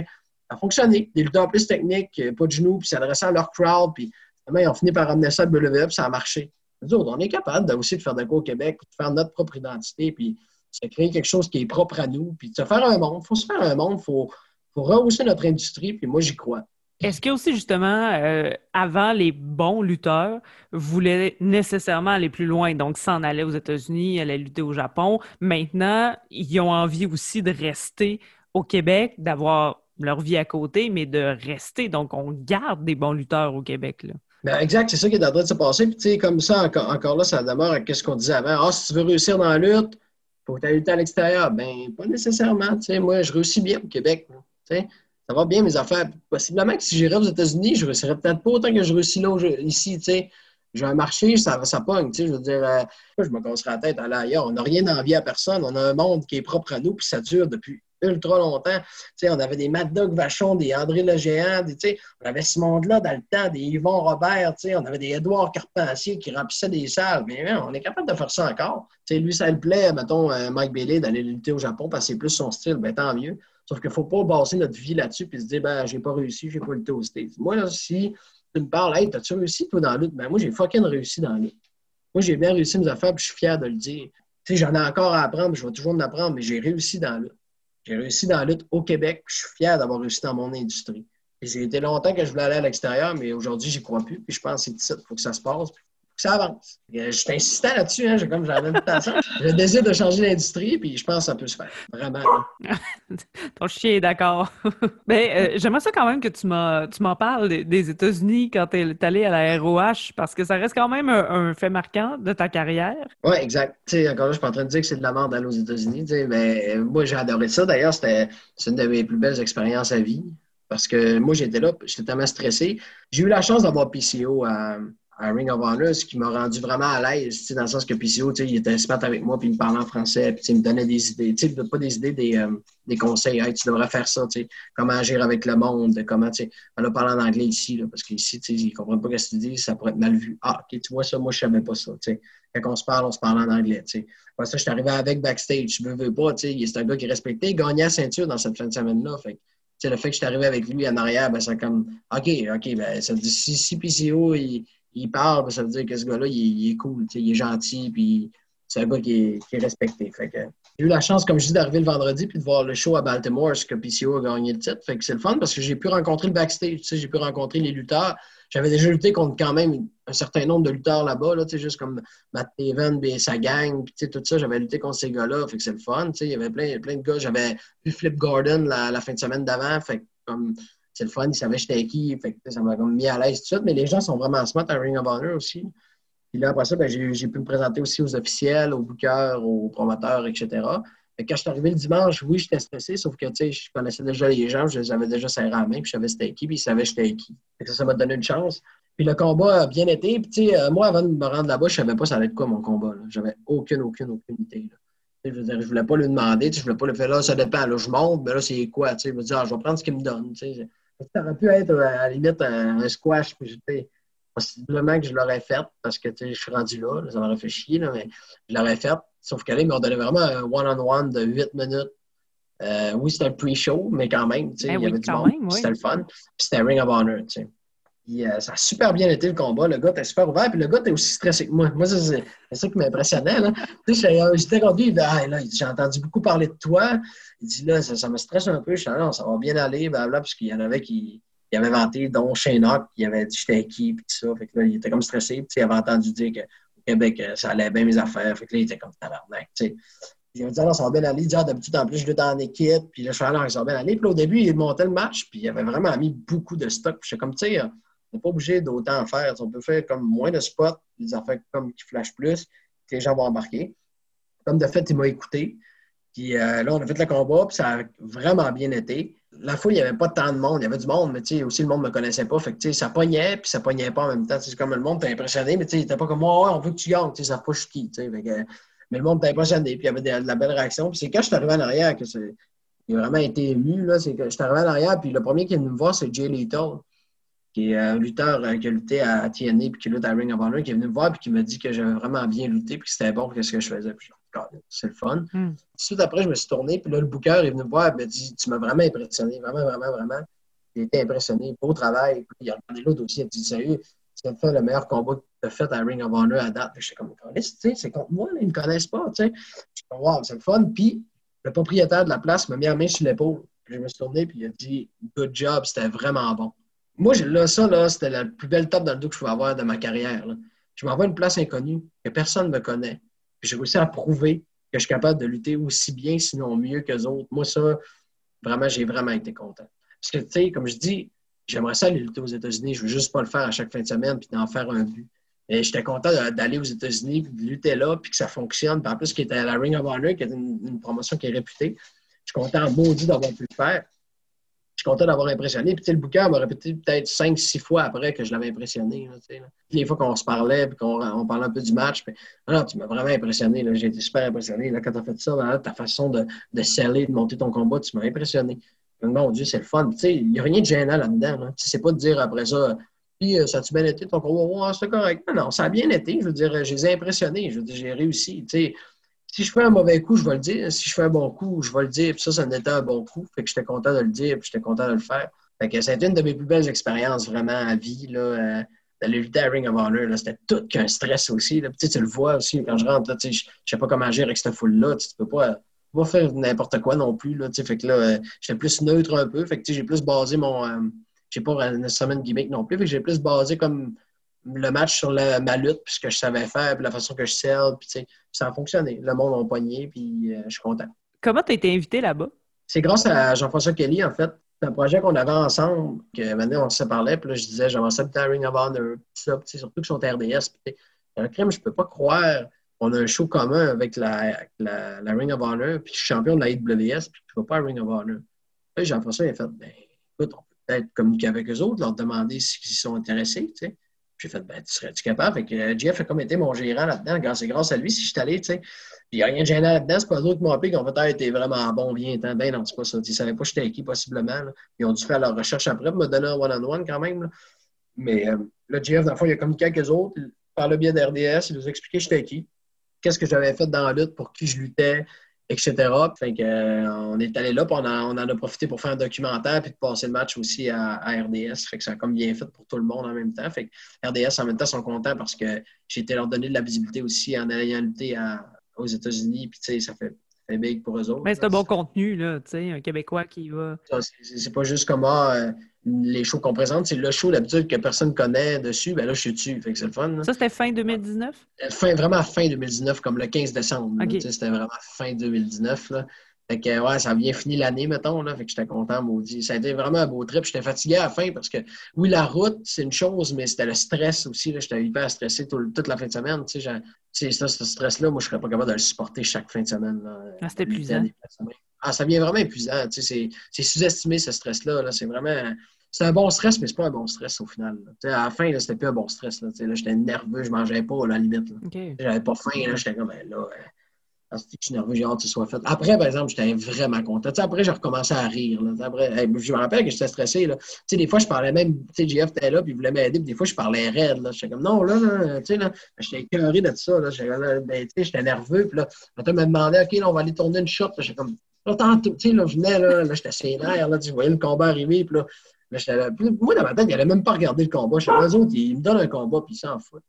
a fonctionné. Des lutteurs plus techniques, pas de genoux, puis s'adressaient à leur crowd, puis ils ont fini par ramener ça à WWE, puis ça a marché. Nous autres, on est capable aussi de faire de quoi au Québec, de faire notre propre identité, puis de créer quelque chose qui est propre à nous, puis de se faire un monde. Il faut se faire un monde, il faut pour rehausser notre industrie, puis moi, j'y crois. Est-ce que aussi, justement, euh, avant, les bons lutteurs voulaient nécessairement aller plus loin, donc s'en aller aux États-Unis, aller lutter au Japon? Maintenant, ils ont envie aussi de rester au Québec, d'avoir leur vie à côté, mais de rester. Donc, on garde des bons lutteurs au Québec. Là. Ben, exact, c'est ça qui est en train de se passer. Puis, comme ça, encore, là, ça demeure à ce qu'on disait avant. Ah, si tu veux réussir dans la lutte, faut que tu ailles lutter à l'extérieur. Ben, pas nécessairement. Tu sais, moi, je réussis bien au Québec. Tu sais, ça va bien mes affaires. Possiblement que si j'irais aux États-Unis, je réussirais peut-être pas autant que je réussis là, ici. Tu sais, j'ai un marché, ça, ça pogne. Tu sais, je veux dire, euh, je me casserai la tête à aller ailleurs. On n'a rien envie à personne. On a un monde qui est propre à nous, puis ça dure depuis ultra longtemps. sais, on avait des Mad Dog Vachon, des André Le Géant, des, on avait ce monde-là dans le temps, des Yvon Robert, on avait des Édouard Carpentier qui remplissaient des salles. Mais on est capable de faire ça encore. sais, lui, ça le plaît, mettons, euh, Mike Bailey d'aller lutter au Japon parce c'est plus son style, ben, tant mieux. Sauf qu'il ne faut pas baser notre vie là-dessus et se dire, ben, j'ai pas réussi, j'ai pas lutté au States. Moi, si tu me parles, hey, t'as-tu réussi, toi, dans la lutte? Ben, moi, j'ai fucking réussi dans la lutte. Moi, j'ai bien réussi mes affaires, puis je suis fier de le dire. Tu sais, j'en ai encore à apprendre, je vais toujours en apprendre, mais j'ai réussi dans la lutte. J'ai réussi dans la lutte au Québec, je suis fier d'avoir réussi dans mon industrie. J'ai été longtemps que je voulais aller à l'extérieur, mais aujourd'hui, j'y crois plus. Puis je pense que c'est ça, il faut que ça se passe ça avance. Je suis insistant là-dessus, hein, comme j'avais temps J'ai le désir de changer l'industrie, puis je pense que ça peut se faire. Vraiment. Ton chien est d'accord. Mais ben, euh, j'aimerais ça quand même que tu m'en parles des, États-Unis quand tu es allé à la ROH, parce que ça reste quand même un, fait marquant de ta carrière. Oui, exact. encore là, je suis pas en train de dire que c'est de la mort d'aller aux États-Unis, mais moi, j'ai adoré ça. D'ailleurs, c'était une de mes plus belles expériences à vie. Parce que moi, j'étais là, j'étais tellement stressé. J'ai eu la chance d'avoir PCO à à Ring of Honor, ce qui m'a rendu vraiment à l'aise, dans le sens que PCO, il était smart avec moi, puis il me parlait en français, puis il me donnait des idées, pas des idées, des, euh, des conseils, tu devrais faire ça, comment agir avec le monde, comment, tu sais, on a parlé en anglais ici, là, parce qu'ici, ils ne comprennent pas ce que tu dis, ça pourrait être mal vu. Ah, ok, tu vois ça, moi, je savais pas ça, sais. Quand on se parle, on se parle en anglais, tu sais. ça, je suis arrivé avec backstage, je veux, veux pas, tu sais, c'est un gars qui est respecté, il gagnait la ceinture dans cette fin de semaine-là, fait le fait que je suis arrivé avec lui en arrière, ben, c'est comme, OK, OK, ben, ça dit, si, si PCO, il, il parle, ça veut dire que ce gars-là, il, est cool, il est gentil, puis c'est un gars qui est, respecté. j'ai eu la chance, comme je dis, d'arriver le vendredi puis de voir le show à Baltimore, ce que PCO a gagné le titre. Fait que c'est le fun parce que j'ai pu rencontrer le backstage, j'ai pu rencontrer les lutteurs. J'avais déjà lutté contre quand même un certain nombre de lutteurs là-bas, là, juste comme Matt Taven et sa gang, puis tout ça. J'avais lutté contre ces gars-là, fait que c'est le fun. Il y avait plein, plein de gars. J'avais vu Flip Gordon la, la fin de semaine d'avant, fait comme c'est le fun, ils savaient j'étais qui, fait ça m'a mis à l'aise tout de suite. Mais les gens sont vraiment smart à Ring of Honor aussi. Puis là, après ça, ben, j'ai pu me présenter aussi aux officiels, aux bookers, aux promoteurs, etc. Quand je suis arrivé le dimanche, oui, j'étais stressé, sauf que je connaissais déjà les gens, je les avais déjà serrés à main, puis je savais c'était qui, puis ils savaient j'étais qui. ça, m'a donné une chance. Puis le combat a bien été. Puis, euh, moi, avant de me rendre là-bas, je ne savais pas ça allait être quoi mon combat. J'avais aucune, aucune, aucune idée. Je veux dire, je voulais pas lui demander, je voulais pas le faire là, ça dépend. Je monte, mais là, c'est quoi? Je me dis, ah, je vais prendre ce qu'il me donne. Ça aurait pu être à la limite un, squash, puis possiblement que je l'aurais fait parce que je suis rendu là, ça m'aurait fait chier, mais je l'aurais fait. Sauf que là, ils m'ont donné vraiment un one-on-one de 8 minutes. Euh, oui, c'était un pre-show, mais quand même, ben il y avait du monde. C'était le fun. Puis c'était Ring of Honor. Sais. Euh, ça a super bien été le combat. Le gars était super ouvert. Puis le gars était aussi stressé que moi. Moi, c'est ça qui m'impressionnait. J'étais conduit. Ah, j'ai entendu beaucoup parler de toi. Il dit là, ça, me stresse un peu. Je suis là, ça va bien aller. Blabla, parce y en avait qui, avaient vanté, dont Shane qui avait dit j'étais qui, puis tout ça. Fait que là, il était comme stressé. Puis, il avait entendu dire qu'au Québec, euh, ça allait bien mes affaires. Fait que là, il était comme tabarnak. Il m'a dit, ah, ça va bien aller. Il dit, ah, d'habitude, en plus, je lutte en équipe. Puis là, je suis allé, ça va bien aller. Puis au début, il montait le match. Puis il avait vraiment mis beaucoup de stock. Puis j'étais comme, tu sais, n'est pas obligé d'autant faire. On peut faire comme moins de spots, des affaires comme qui flashent plus, que les gens vont embarquer. Comme de fait, il m'a écouté. Puis euh, là, on a fait le combat, puis ça a vraiment bien été. La fois, il n'y avait pas tant de monde. Il y avait du monde, mais aussi le monde ne me connaissait pas. Fait que ça pognait, puis ça pognait pas en même temps. C'est comme le monde t'a impressionné, mais il n'était pas comme moi, ouais, on veut que tu gagnes. Ça pas qui. mais le monde t'a impressionné, puis il y avait de, la belle réaction. Puis c'est quand je suis arrivé en arrière que a vraiment été ému. Que je suis arrivé en arrière, puis le premier qui me voir, c'est Jay Little qui est un lutteur euh, qui a lutté à TNA puis qui lutte à Ring of Honor, qui est venu me voir et qui m'a dit que j'avais vraiment bien lutté puis que c'était bon pour ce que je faisais. Puis c'est le fun. Mm. Tout après, je me suis tourné, puis là, le booker est venu me voir et m'a dit Tu m'as vraiment impressionné, vraiment, vraiment, vraiment. J'ai été impressionné, beau travail. Puis il a regardé l'autre aussi, il a dit Sérieux, tu as fait le meilleur combat que tu as fait à Ring of Honor à date. J'étais comme c'est contre moi, ils ne me connaissent pas. Je suis comme Wow, c'est le fun. Puis le propriétaire de la place m'a mis la main sur l'épaule. Je me suis tourné, puis il a dit Good job, c'était vraiment bon. Moi, là, ça, là, c'était la plus belle tape dans le dos que je pouvais avoir de ma carrière. Je m'envoie une place inconnue, que personne ne me connaît. J'ai réussi à prouver que je suis capable de lutter aussi bien, sinon mieux que les autres. Moi, ça, vraiment, j'ai vraiment été content. Parce que, tu sais, comme je dis, j'aimerais ça aller lutter aux États-Unis. Je veux juste pas le faire à chaque fin de semaine puis d'en faire un but. Et j'étais content d'aller aux États-Unis, de lutter là, puis que ça fonctionne. Puis en plus, qui était à la Ring of Honor, qui est une, promotion qui est réputée. Je suis content, maudit, d'avoir pu le faire. Content d'avoir impressionné. Puis le bouquin m'a répété peut-être cinq, six fois après que je l'avais impressionné. Les fois qu'on se parlait, puis qu'on parlait un peu du match, puis, ah tu m'as vraiment impressionné. J'ai été super impressionné. Là, quand tu as fait ça, ta façon de, de sceller, de monter ton combat, tu m'as impressionné. Mon Dieu, c'est le fun. Il n'y a rien de gênant là-dedans. Là. C'est pas de dire après ça, puis euh, ça a-tu bien été ton combat? c'est correct. Non, ça a bien été. Je veux dire, je les ai impressionnés. Je veux dire, j'ai réussi. Si je fais un mauvais coup, je vais le dire. Si je fais un bon coup, je vais le dire. Puis ça, ça en était un bon coup. Fait que j'étais content de le dire, puis j'étais content de le faire. Fait que été une de mes plus belles expériences vraiment à vie. Là, euh, d'aller lutter à Ring of Honor. C'était tout qu'un stress aussi. Là. tu le vois aussi quand je rentre. je ne sais pas comment agir avec cette foule-là. Tu peux pas pas faire n'importe quoi non plus. Là, fait que là, euh, j'étais plus neutre un peu. Fait que j'ai plus basé mon. Euh, j'ai pas nécessairement de gimmick non plus. Fait que j'ai plus basé comme le match sur ma lutte, puis ce que je savais faire, puis la façon que je sell. Puis ça a fonctionné. Le monde m'a poigné, puis euh, je suis content. Comment tu as été invité là-bas? C'est grâce à Jean-François Kelly, en fait. C'est un projet qu'on avait ensemble, que maintenant on se parlait, puis là, je disais, j'avais ça à Ring of Honor, ça, surtout qu'ils sont RDS. Puis, un crime, je peux pas croire on a un show commun avec la, la, Ring of Honor, puis je suis champion de la AWS, puis je ne pas à Ring of Honor. Jean-François, il a fait, ben, écoute, on peut peut-être communiquer avec eux autres, leur demander s'ils sont intéressés, tu sais. J'ai fait, ben, tu serais-tu capable? Fait que euh, Jeff a comme été mon gérant là-dedans. C'est grâce à lui si je suis allé, tu sais. Puis il n'y a rien de gênant là-dedans. C'est pas eux qui m'ont appelé qui ont peut-être été vraiment bon, bien, temps. Ben non, c'est pas ça. Ils ne savaient pas que j'étais qui, possiblement. Ils ont dû faire leur recherche après pour me donner un one-on-one quand même. Mais euh, là, Jeff, dans le fond, il a communiqué avec eux autres. Par le biais d'RDS, il nous a expliqué j'étais qui qu'est-ce que j'avais fait dans la lutte, pour qui je luttais, etc. Fait que, euh, on est allé là, puis on, en a profité pour faire un documentaire, puis de passer le match aussi à, RDS. Fait que ça a comme bien fait pour tout le monde en même temps. Fait que RDS, en même temps, sont contents parce que j'ai été leur donner de la visibilité aussi en allant lutter aux États-Unis. Puis, tu sais, ça fait, big pour eux autres. Mais c'est un bon contenu, là, tu sais, un Québécois qui va. C'est pas juste comme ah, euh, les shows qu'on présente, c'est le show d'habitude que personne connaît dessus, ben là, je suis dessus. Fait que c'est le fun. Ça, c'était fin 2019? Euh, fin, vraiment fin 2019, comme le 15 décembre. C'était vraiment fin 2019. Là. Fait que, ouais, ça a bien fini l'année, mettons, là. Fait que j'étais content, maudit. Ça a été vraiment un beau trip. J'étais fatigué à la fin parce que, oui, la route, c'est une chose, mais c'était le stress aussi, là. J'étais hyper stressé toute la fin de semaine, tu sais. Ça, ce stress-là, moi, je serais pas capable de le supporter chaque fin de semaine, Ah, c'était épuisant. Ah, ça devient vraiment épuisant, tu sais. C'est sous-estimé, ce stress-là, là. C'est vraiment c'est un bon stress, mais c'est pas un bon stress au final. À la fin, c'était plus un bon stress. Là, j'étais nerveux, je mangeais pas à la limite. J'avais pas faim, j'étais comme ben, là. Je suis nerveux, j'ai hâte que ce soit fait. Après, par exemple, j'étais vraiment content. après, j'ai recommencé à rire. Après, je me rappelle que j'étais stressé. Là. des fois, je parlais même, JF était là, puis il voulait m'aider, des fois, je parlais raide. J'étais comme, non, là, là là, j'étais écœuré de ça. Là. J'étais, ben, j'étais nerveux, puis là, on me demandait, OK, là, on va aller tourner une shot. J'étais comme, là, tantôt, tu sais, là, je venais, là, là j'étais sénère, là, tu voyais le combat arriver, puis là, moi, dans ma tête, il n'allait même pas regarder le combat. Chez eux autres, ils me donnent un combat, puis ils s'en foutent.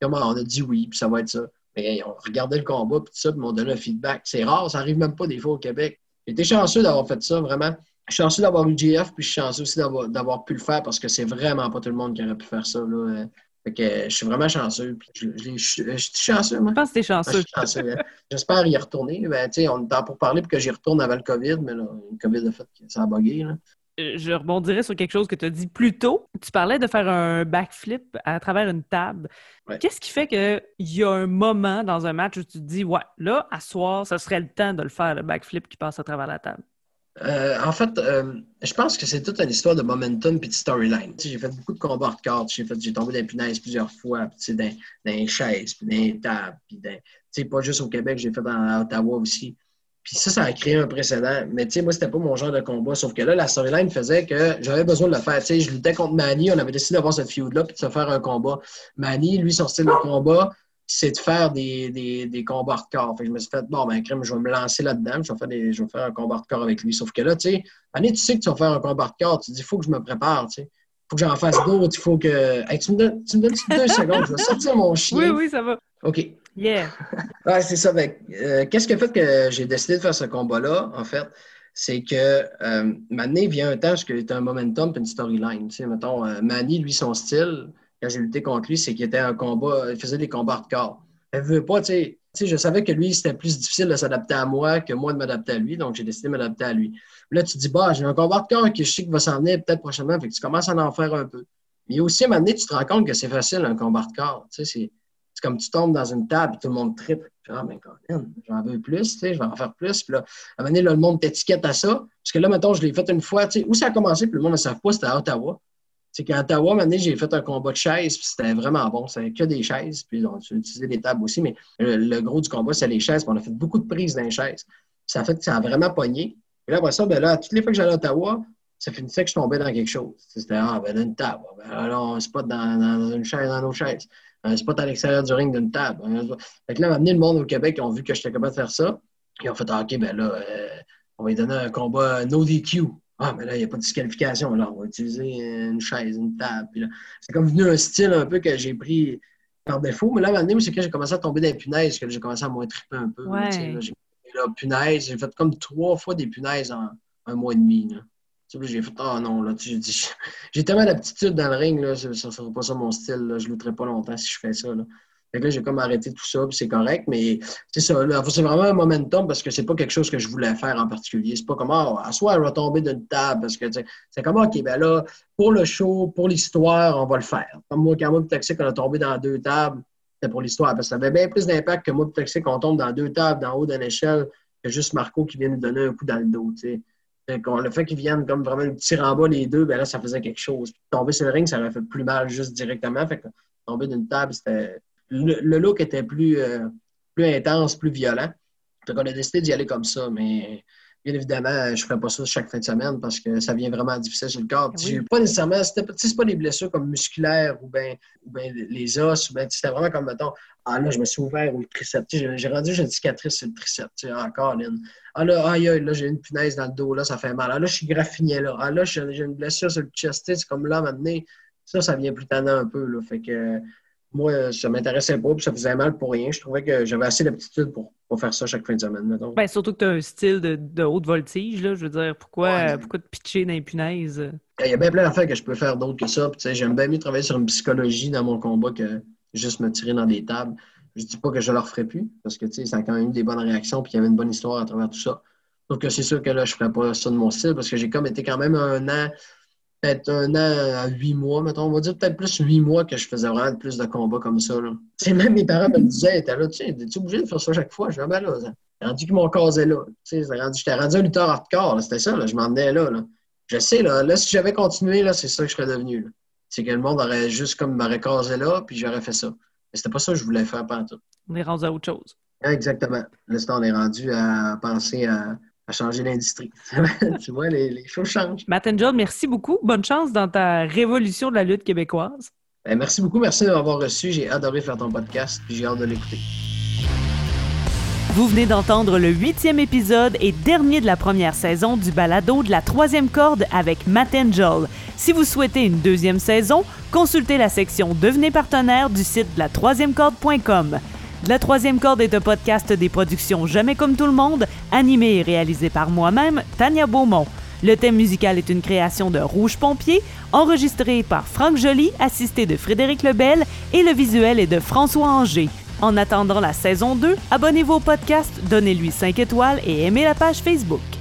Comment on a dit oui, puis ça va être ça. Mais on regardait le combat, puis tout ça, puis ils m'ont donné un feedback. C'est rare, ça n'arrive même pas des fois au Québec. J'étais chanceux d'avoir fait ça, vraiment. Je suis chanceux d'avoir eu GF, puis je suis chanceux aussi d'avoir pu le faire parce que c'est vraiment pas tout le monde qui aurait pu faire ça. Là. Fait que je suis vraiment chanceux. Je, je, suis chanceux, moi. Je pense que t'es chanceux. Hein. J'espère y retourner. Ben, on est temps pour parler pour que j'y retourne avant le COVID, mais là, le COVID a fait que ça a bugué. Là je rebondirais sur quelque chose que tu as dit plus tôt. Tu parlais de faire un backflip à travers une table. Qu'est-ce qui fait qu'il y a un moment dans un match où tu te dis, ouais, là, à soir, ce serait le temps de le faire, le backflip qui passe à travers la table? Euh, en fait, euh, je pense que c'est toute une histoire de momentum et de storyline. J'ai fait beaucoup de combats hors cartes, j'ai, j'ai tombé dans punaises plusieurs fois, dans, dans les chaises, puis dans les tables, puis pas juste au Québec, j'ai fait dans Ottawa aussi. Puis ça, ça a créé un précédent. Mais tu sais, moi, c'était pas mon genre de combat. Sauf que là, la storyline faisait que j'avais besoin de le faire. Tu sais, je luttais contre Manny. On avait décidé d'avoir cette feud-là puis de se faire un combat. Manny, lui, son style de combat, c'est de faire des, des, des combats hardcore. Fait que je me suis fait, bon, ben, crème, je vais me lancer là-dedans. Je vais, faire des, je vais faire un combat hardcore avec lui. Sauf que là, tu sais, Manny, tu sais que tu vas faire un combat hardcore. Tu dis, il faut que je me prépare, tu sais. Il faut que j'en fasse d'autres. Il faut que. Hey, tu me donnes, tu me donnes deux secondes? Je vais sortir mon chien. Oui, oui, ça va. OK. Yeah. ouais, c'est ça. Euh, qu'est-ce qui a fait que j'ai décidé de faire ce combat-là, en fait? C'est que euh, vient un temps, parce qu'il était un momentum et une storyline. Tu sais, mettons, euh, Manny, lui, son style, quand j'ai lutté contre lui, c'est qu'il était un combat, il faisait des combats de corps. Elle veut pas, tu sais, je savais que lui, c'était plus difficile de s'adapter à moi que moi de m'adapter à lui, donc j'ai décidé de m'adapter à lui. Là, tu te dis, bah, j'ai un combat de corps qui je sais qu'il va s'en venir peut-être prochainement, fait que tu commences à en faire un peu. Mais aussi, à tu te rends compte que c'est facile un combat de corps. Tu sais, c'est comme tu tombes dans une table et tout le monde tripe. Ah, ben, j'en veux plus, tu sais, je vais en faire plus. Puis là, à un moment donné, le monde t'étiquette à ça. Parce que là, mettons, je l'ai fait une fois, tu sais, où ça a commencé, puis le monde ne savait pas, c'était à Ottawa. C'est qu'à Ottawa, un j'ai fait un combat de chaises, puis c'était vraiment bon. C'était que des chaises, puis on a utilisé des tables aussi, mais le, gros du combat, c'est les chaises, puis on a fait beaucoup de prises dans les chaises. ça a fait que ça a vraiment pogné. Et là, après ça, ben là, toutes les fois que j'allais à Ottawa, ça finissait que je tombais dans quelque chose. C'était, ah, ben, dans une table. Ben, alors, c'est pas dans, dans, une chaise, dans nos chaises un spot à l'extérieur du ring d'une table. Fait que là, amené le monde au Québec, ils ont vu que j'étais capable de faire ça. Ils ont fait, ah, OK, ben là, euh, on va lui donner un combat no DQ. Ah, mais là, il n'y a pas de disqualification. Là, on va utiliser une chaise, une table. C'est comme venu un style un peu que j'ai pris par défaut. Mais là, à c'est que j'ai commencé à tomber dans les punaises, que j'ai commencé à moins triper un peu. Ouais. j'ai punaise. J'ai fait comme trois fois des punaises en un mois et demi. Là. J'ai fait, ah non, là, j'ai tellement d'aptitude dans le ring, là, ça ne sera pas ça mon style, là, je ne lutterai pas longtemps si je fais ça. Là. Fait que là, j'ai comme arrêté tout ça, puis c'est correct, mais c'est ça, c'est vraiment un momentum parce que c'est pas quelque chose que je voulais faire en particulier. C'est pas comme, ah, à soi, elle va tomber d'une table, parce que c'est comme, OK, ben là, pour le show, pour l'histoire, on va le faire. Comme moi, quand moi, Toxic, on a tombé dans deux tables, c'était pour l'histoire, parce que ça avait bien plus d'impact que moi, Toxic, on tombe dans deux tables, d'en haut d'une échelle, que juste Marco qui vient nous donner un coup dans le dos, Le fait qu'ils viennent comme vraiment le petit en bas les deux, ben là, ça faisait quelque chose. tomber sur le ring, ça aurait fait plus mal juste directement. Fait que tomber d'une table, c'était. Le, look était plus, euh, plus intense, plus violent. Donc, on a décidé d'y aller comme ça, mais bien évidemment, je ne ferais pas ça chaque fin de semaine parce que ça vient vraiment difficile sur le corps. Oui. Pas nécessairement, c'était pas des blessures comme musculaires ou bien ben les os, ou ben, c'était vraiment comme, mettons, ah là, je me suis ouvert au triceps. J'ai rendu, j'ai une cicatrice sur le triceps. Encore, Lynn. Ah là, aïe, aïe, là, j'ai une punaise dans le dos, là, ça fait mal. Ah là, je suis graffiné, là. Ah là, j'ai une blessure sur le chest, c'est comme là, maintenant, ça, ça vient plus tannant un peu, là. Fait que moi, ça m'intéressait pas, puis ça faisait mal pour rien. Je trouvais que j'avais assez d'aptitude pour, pour, faire ça chaque fin de semaine, mettons. Ben, surtout que tu as un style de, de, haute voltige, là. Je veux dire, pourquoi, pourquoi te pitcher dans les punaises? Il y a bien plein d'affaires que je peux faire d'autres que ça. J'aime bien mieux travailler sur une psychologie dans mon combat que juste me tirer dans des tables. Je dis pas que je ne le referai plus, parce que ça a quand même eu des bonnes réactions, puis il y avait une bonne histoire à travers tout ça. Donc, c'est sûr que là, je ne ferais pas ça de mon style, parce que j'ai comme été quand même un an peut-être un an à huit mois, mettons. On va dire peut-être plus huit mois que je faisais vraiment plus de combats comme ça. Là. même mes parents me disaient, t'es là, tu es obligé de faire ça chaque fois? Je ben là, rendu que mon casait là. J'étais rendu un lutteur hardcore, c'était ça, là, je m'en venais là, là. Je sais, là, là si j'avais continué, là, c'est ça que je serais devenu. C'est que le monde aurait juste comme m'aurait casé là, puis j'aurais fait ça. Mais c'était pas ça que je voulais faire pendant tout. On est rendu à autre chose. Exactement. Là, on est rendu à penser à changer l'industrie. tu vois, les, choses changent. Matt John, merci beaucoup. Bonne chance dans ta révolution de la lutte québécoise. Ben, merci beaucoup. Merci de m'avoir reçu. J'ai adoré faire ton podcast et j'ai hâte de l'écouter. Vous venez d'entendre le huitième épisode et dernier de la première saison du balado de la troisième corde avec Matt Angel. Si vous souhaitez une deuxième saison, consultez la section Devenez partenaire du site de la troisième corde.com. La troisième corde est un podcast des productions Jamais comme tout le monde, animé et réalisé par moi-même, Tania Beaumont. Le thème musical est une création de Rouge Pompier, enregistré par Franck Joly, assisté de Frédéric Lebel, et le visuel est de François Anger. En attendant la saison 2, abonnez-vous au podcast, donnez-lui 5 étoiles et aimez la page Facebook.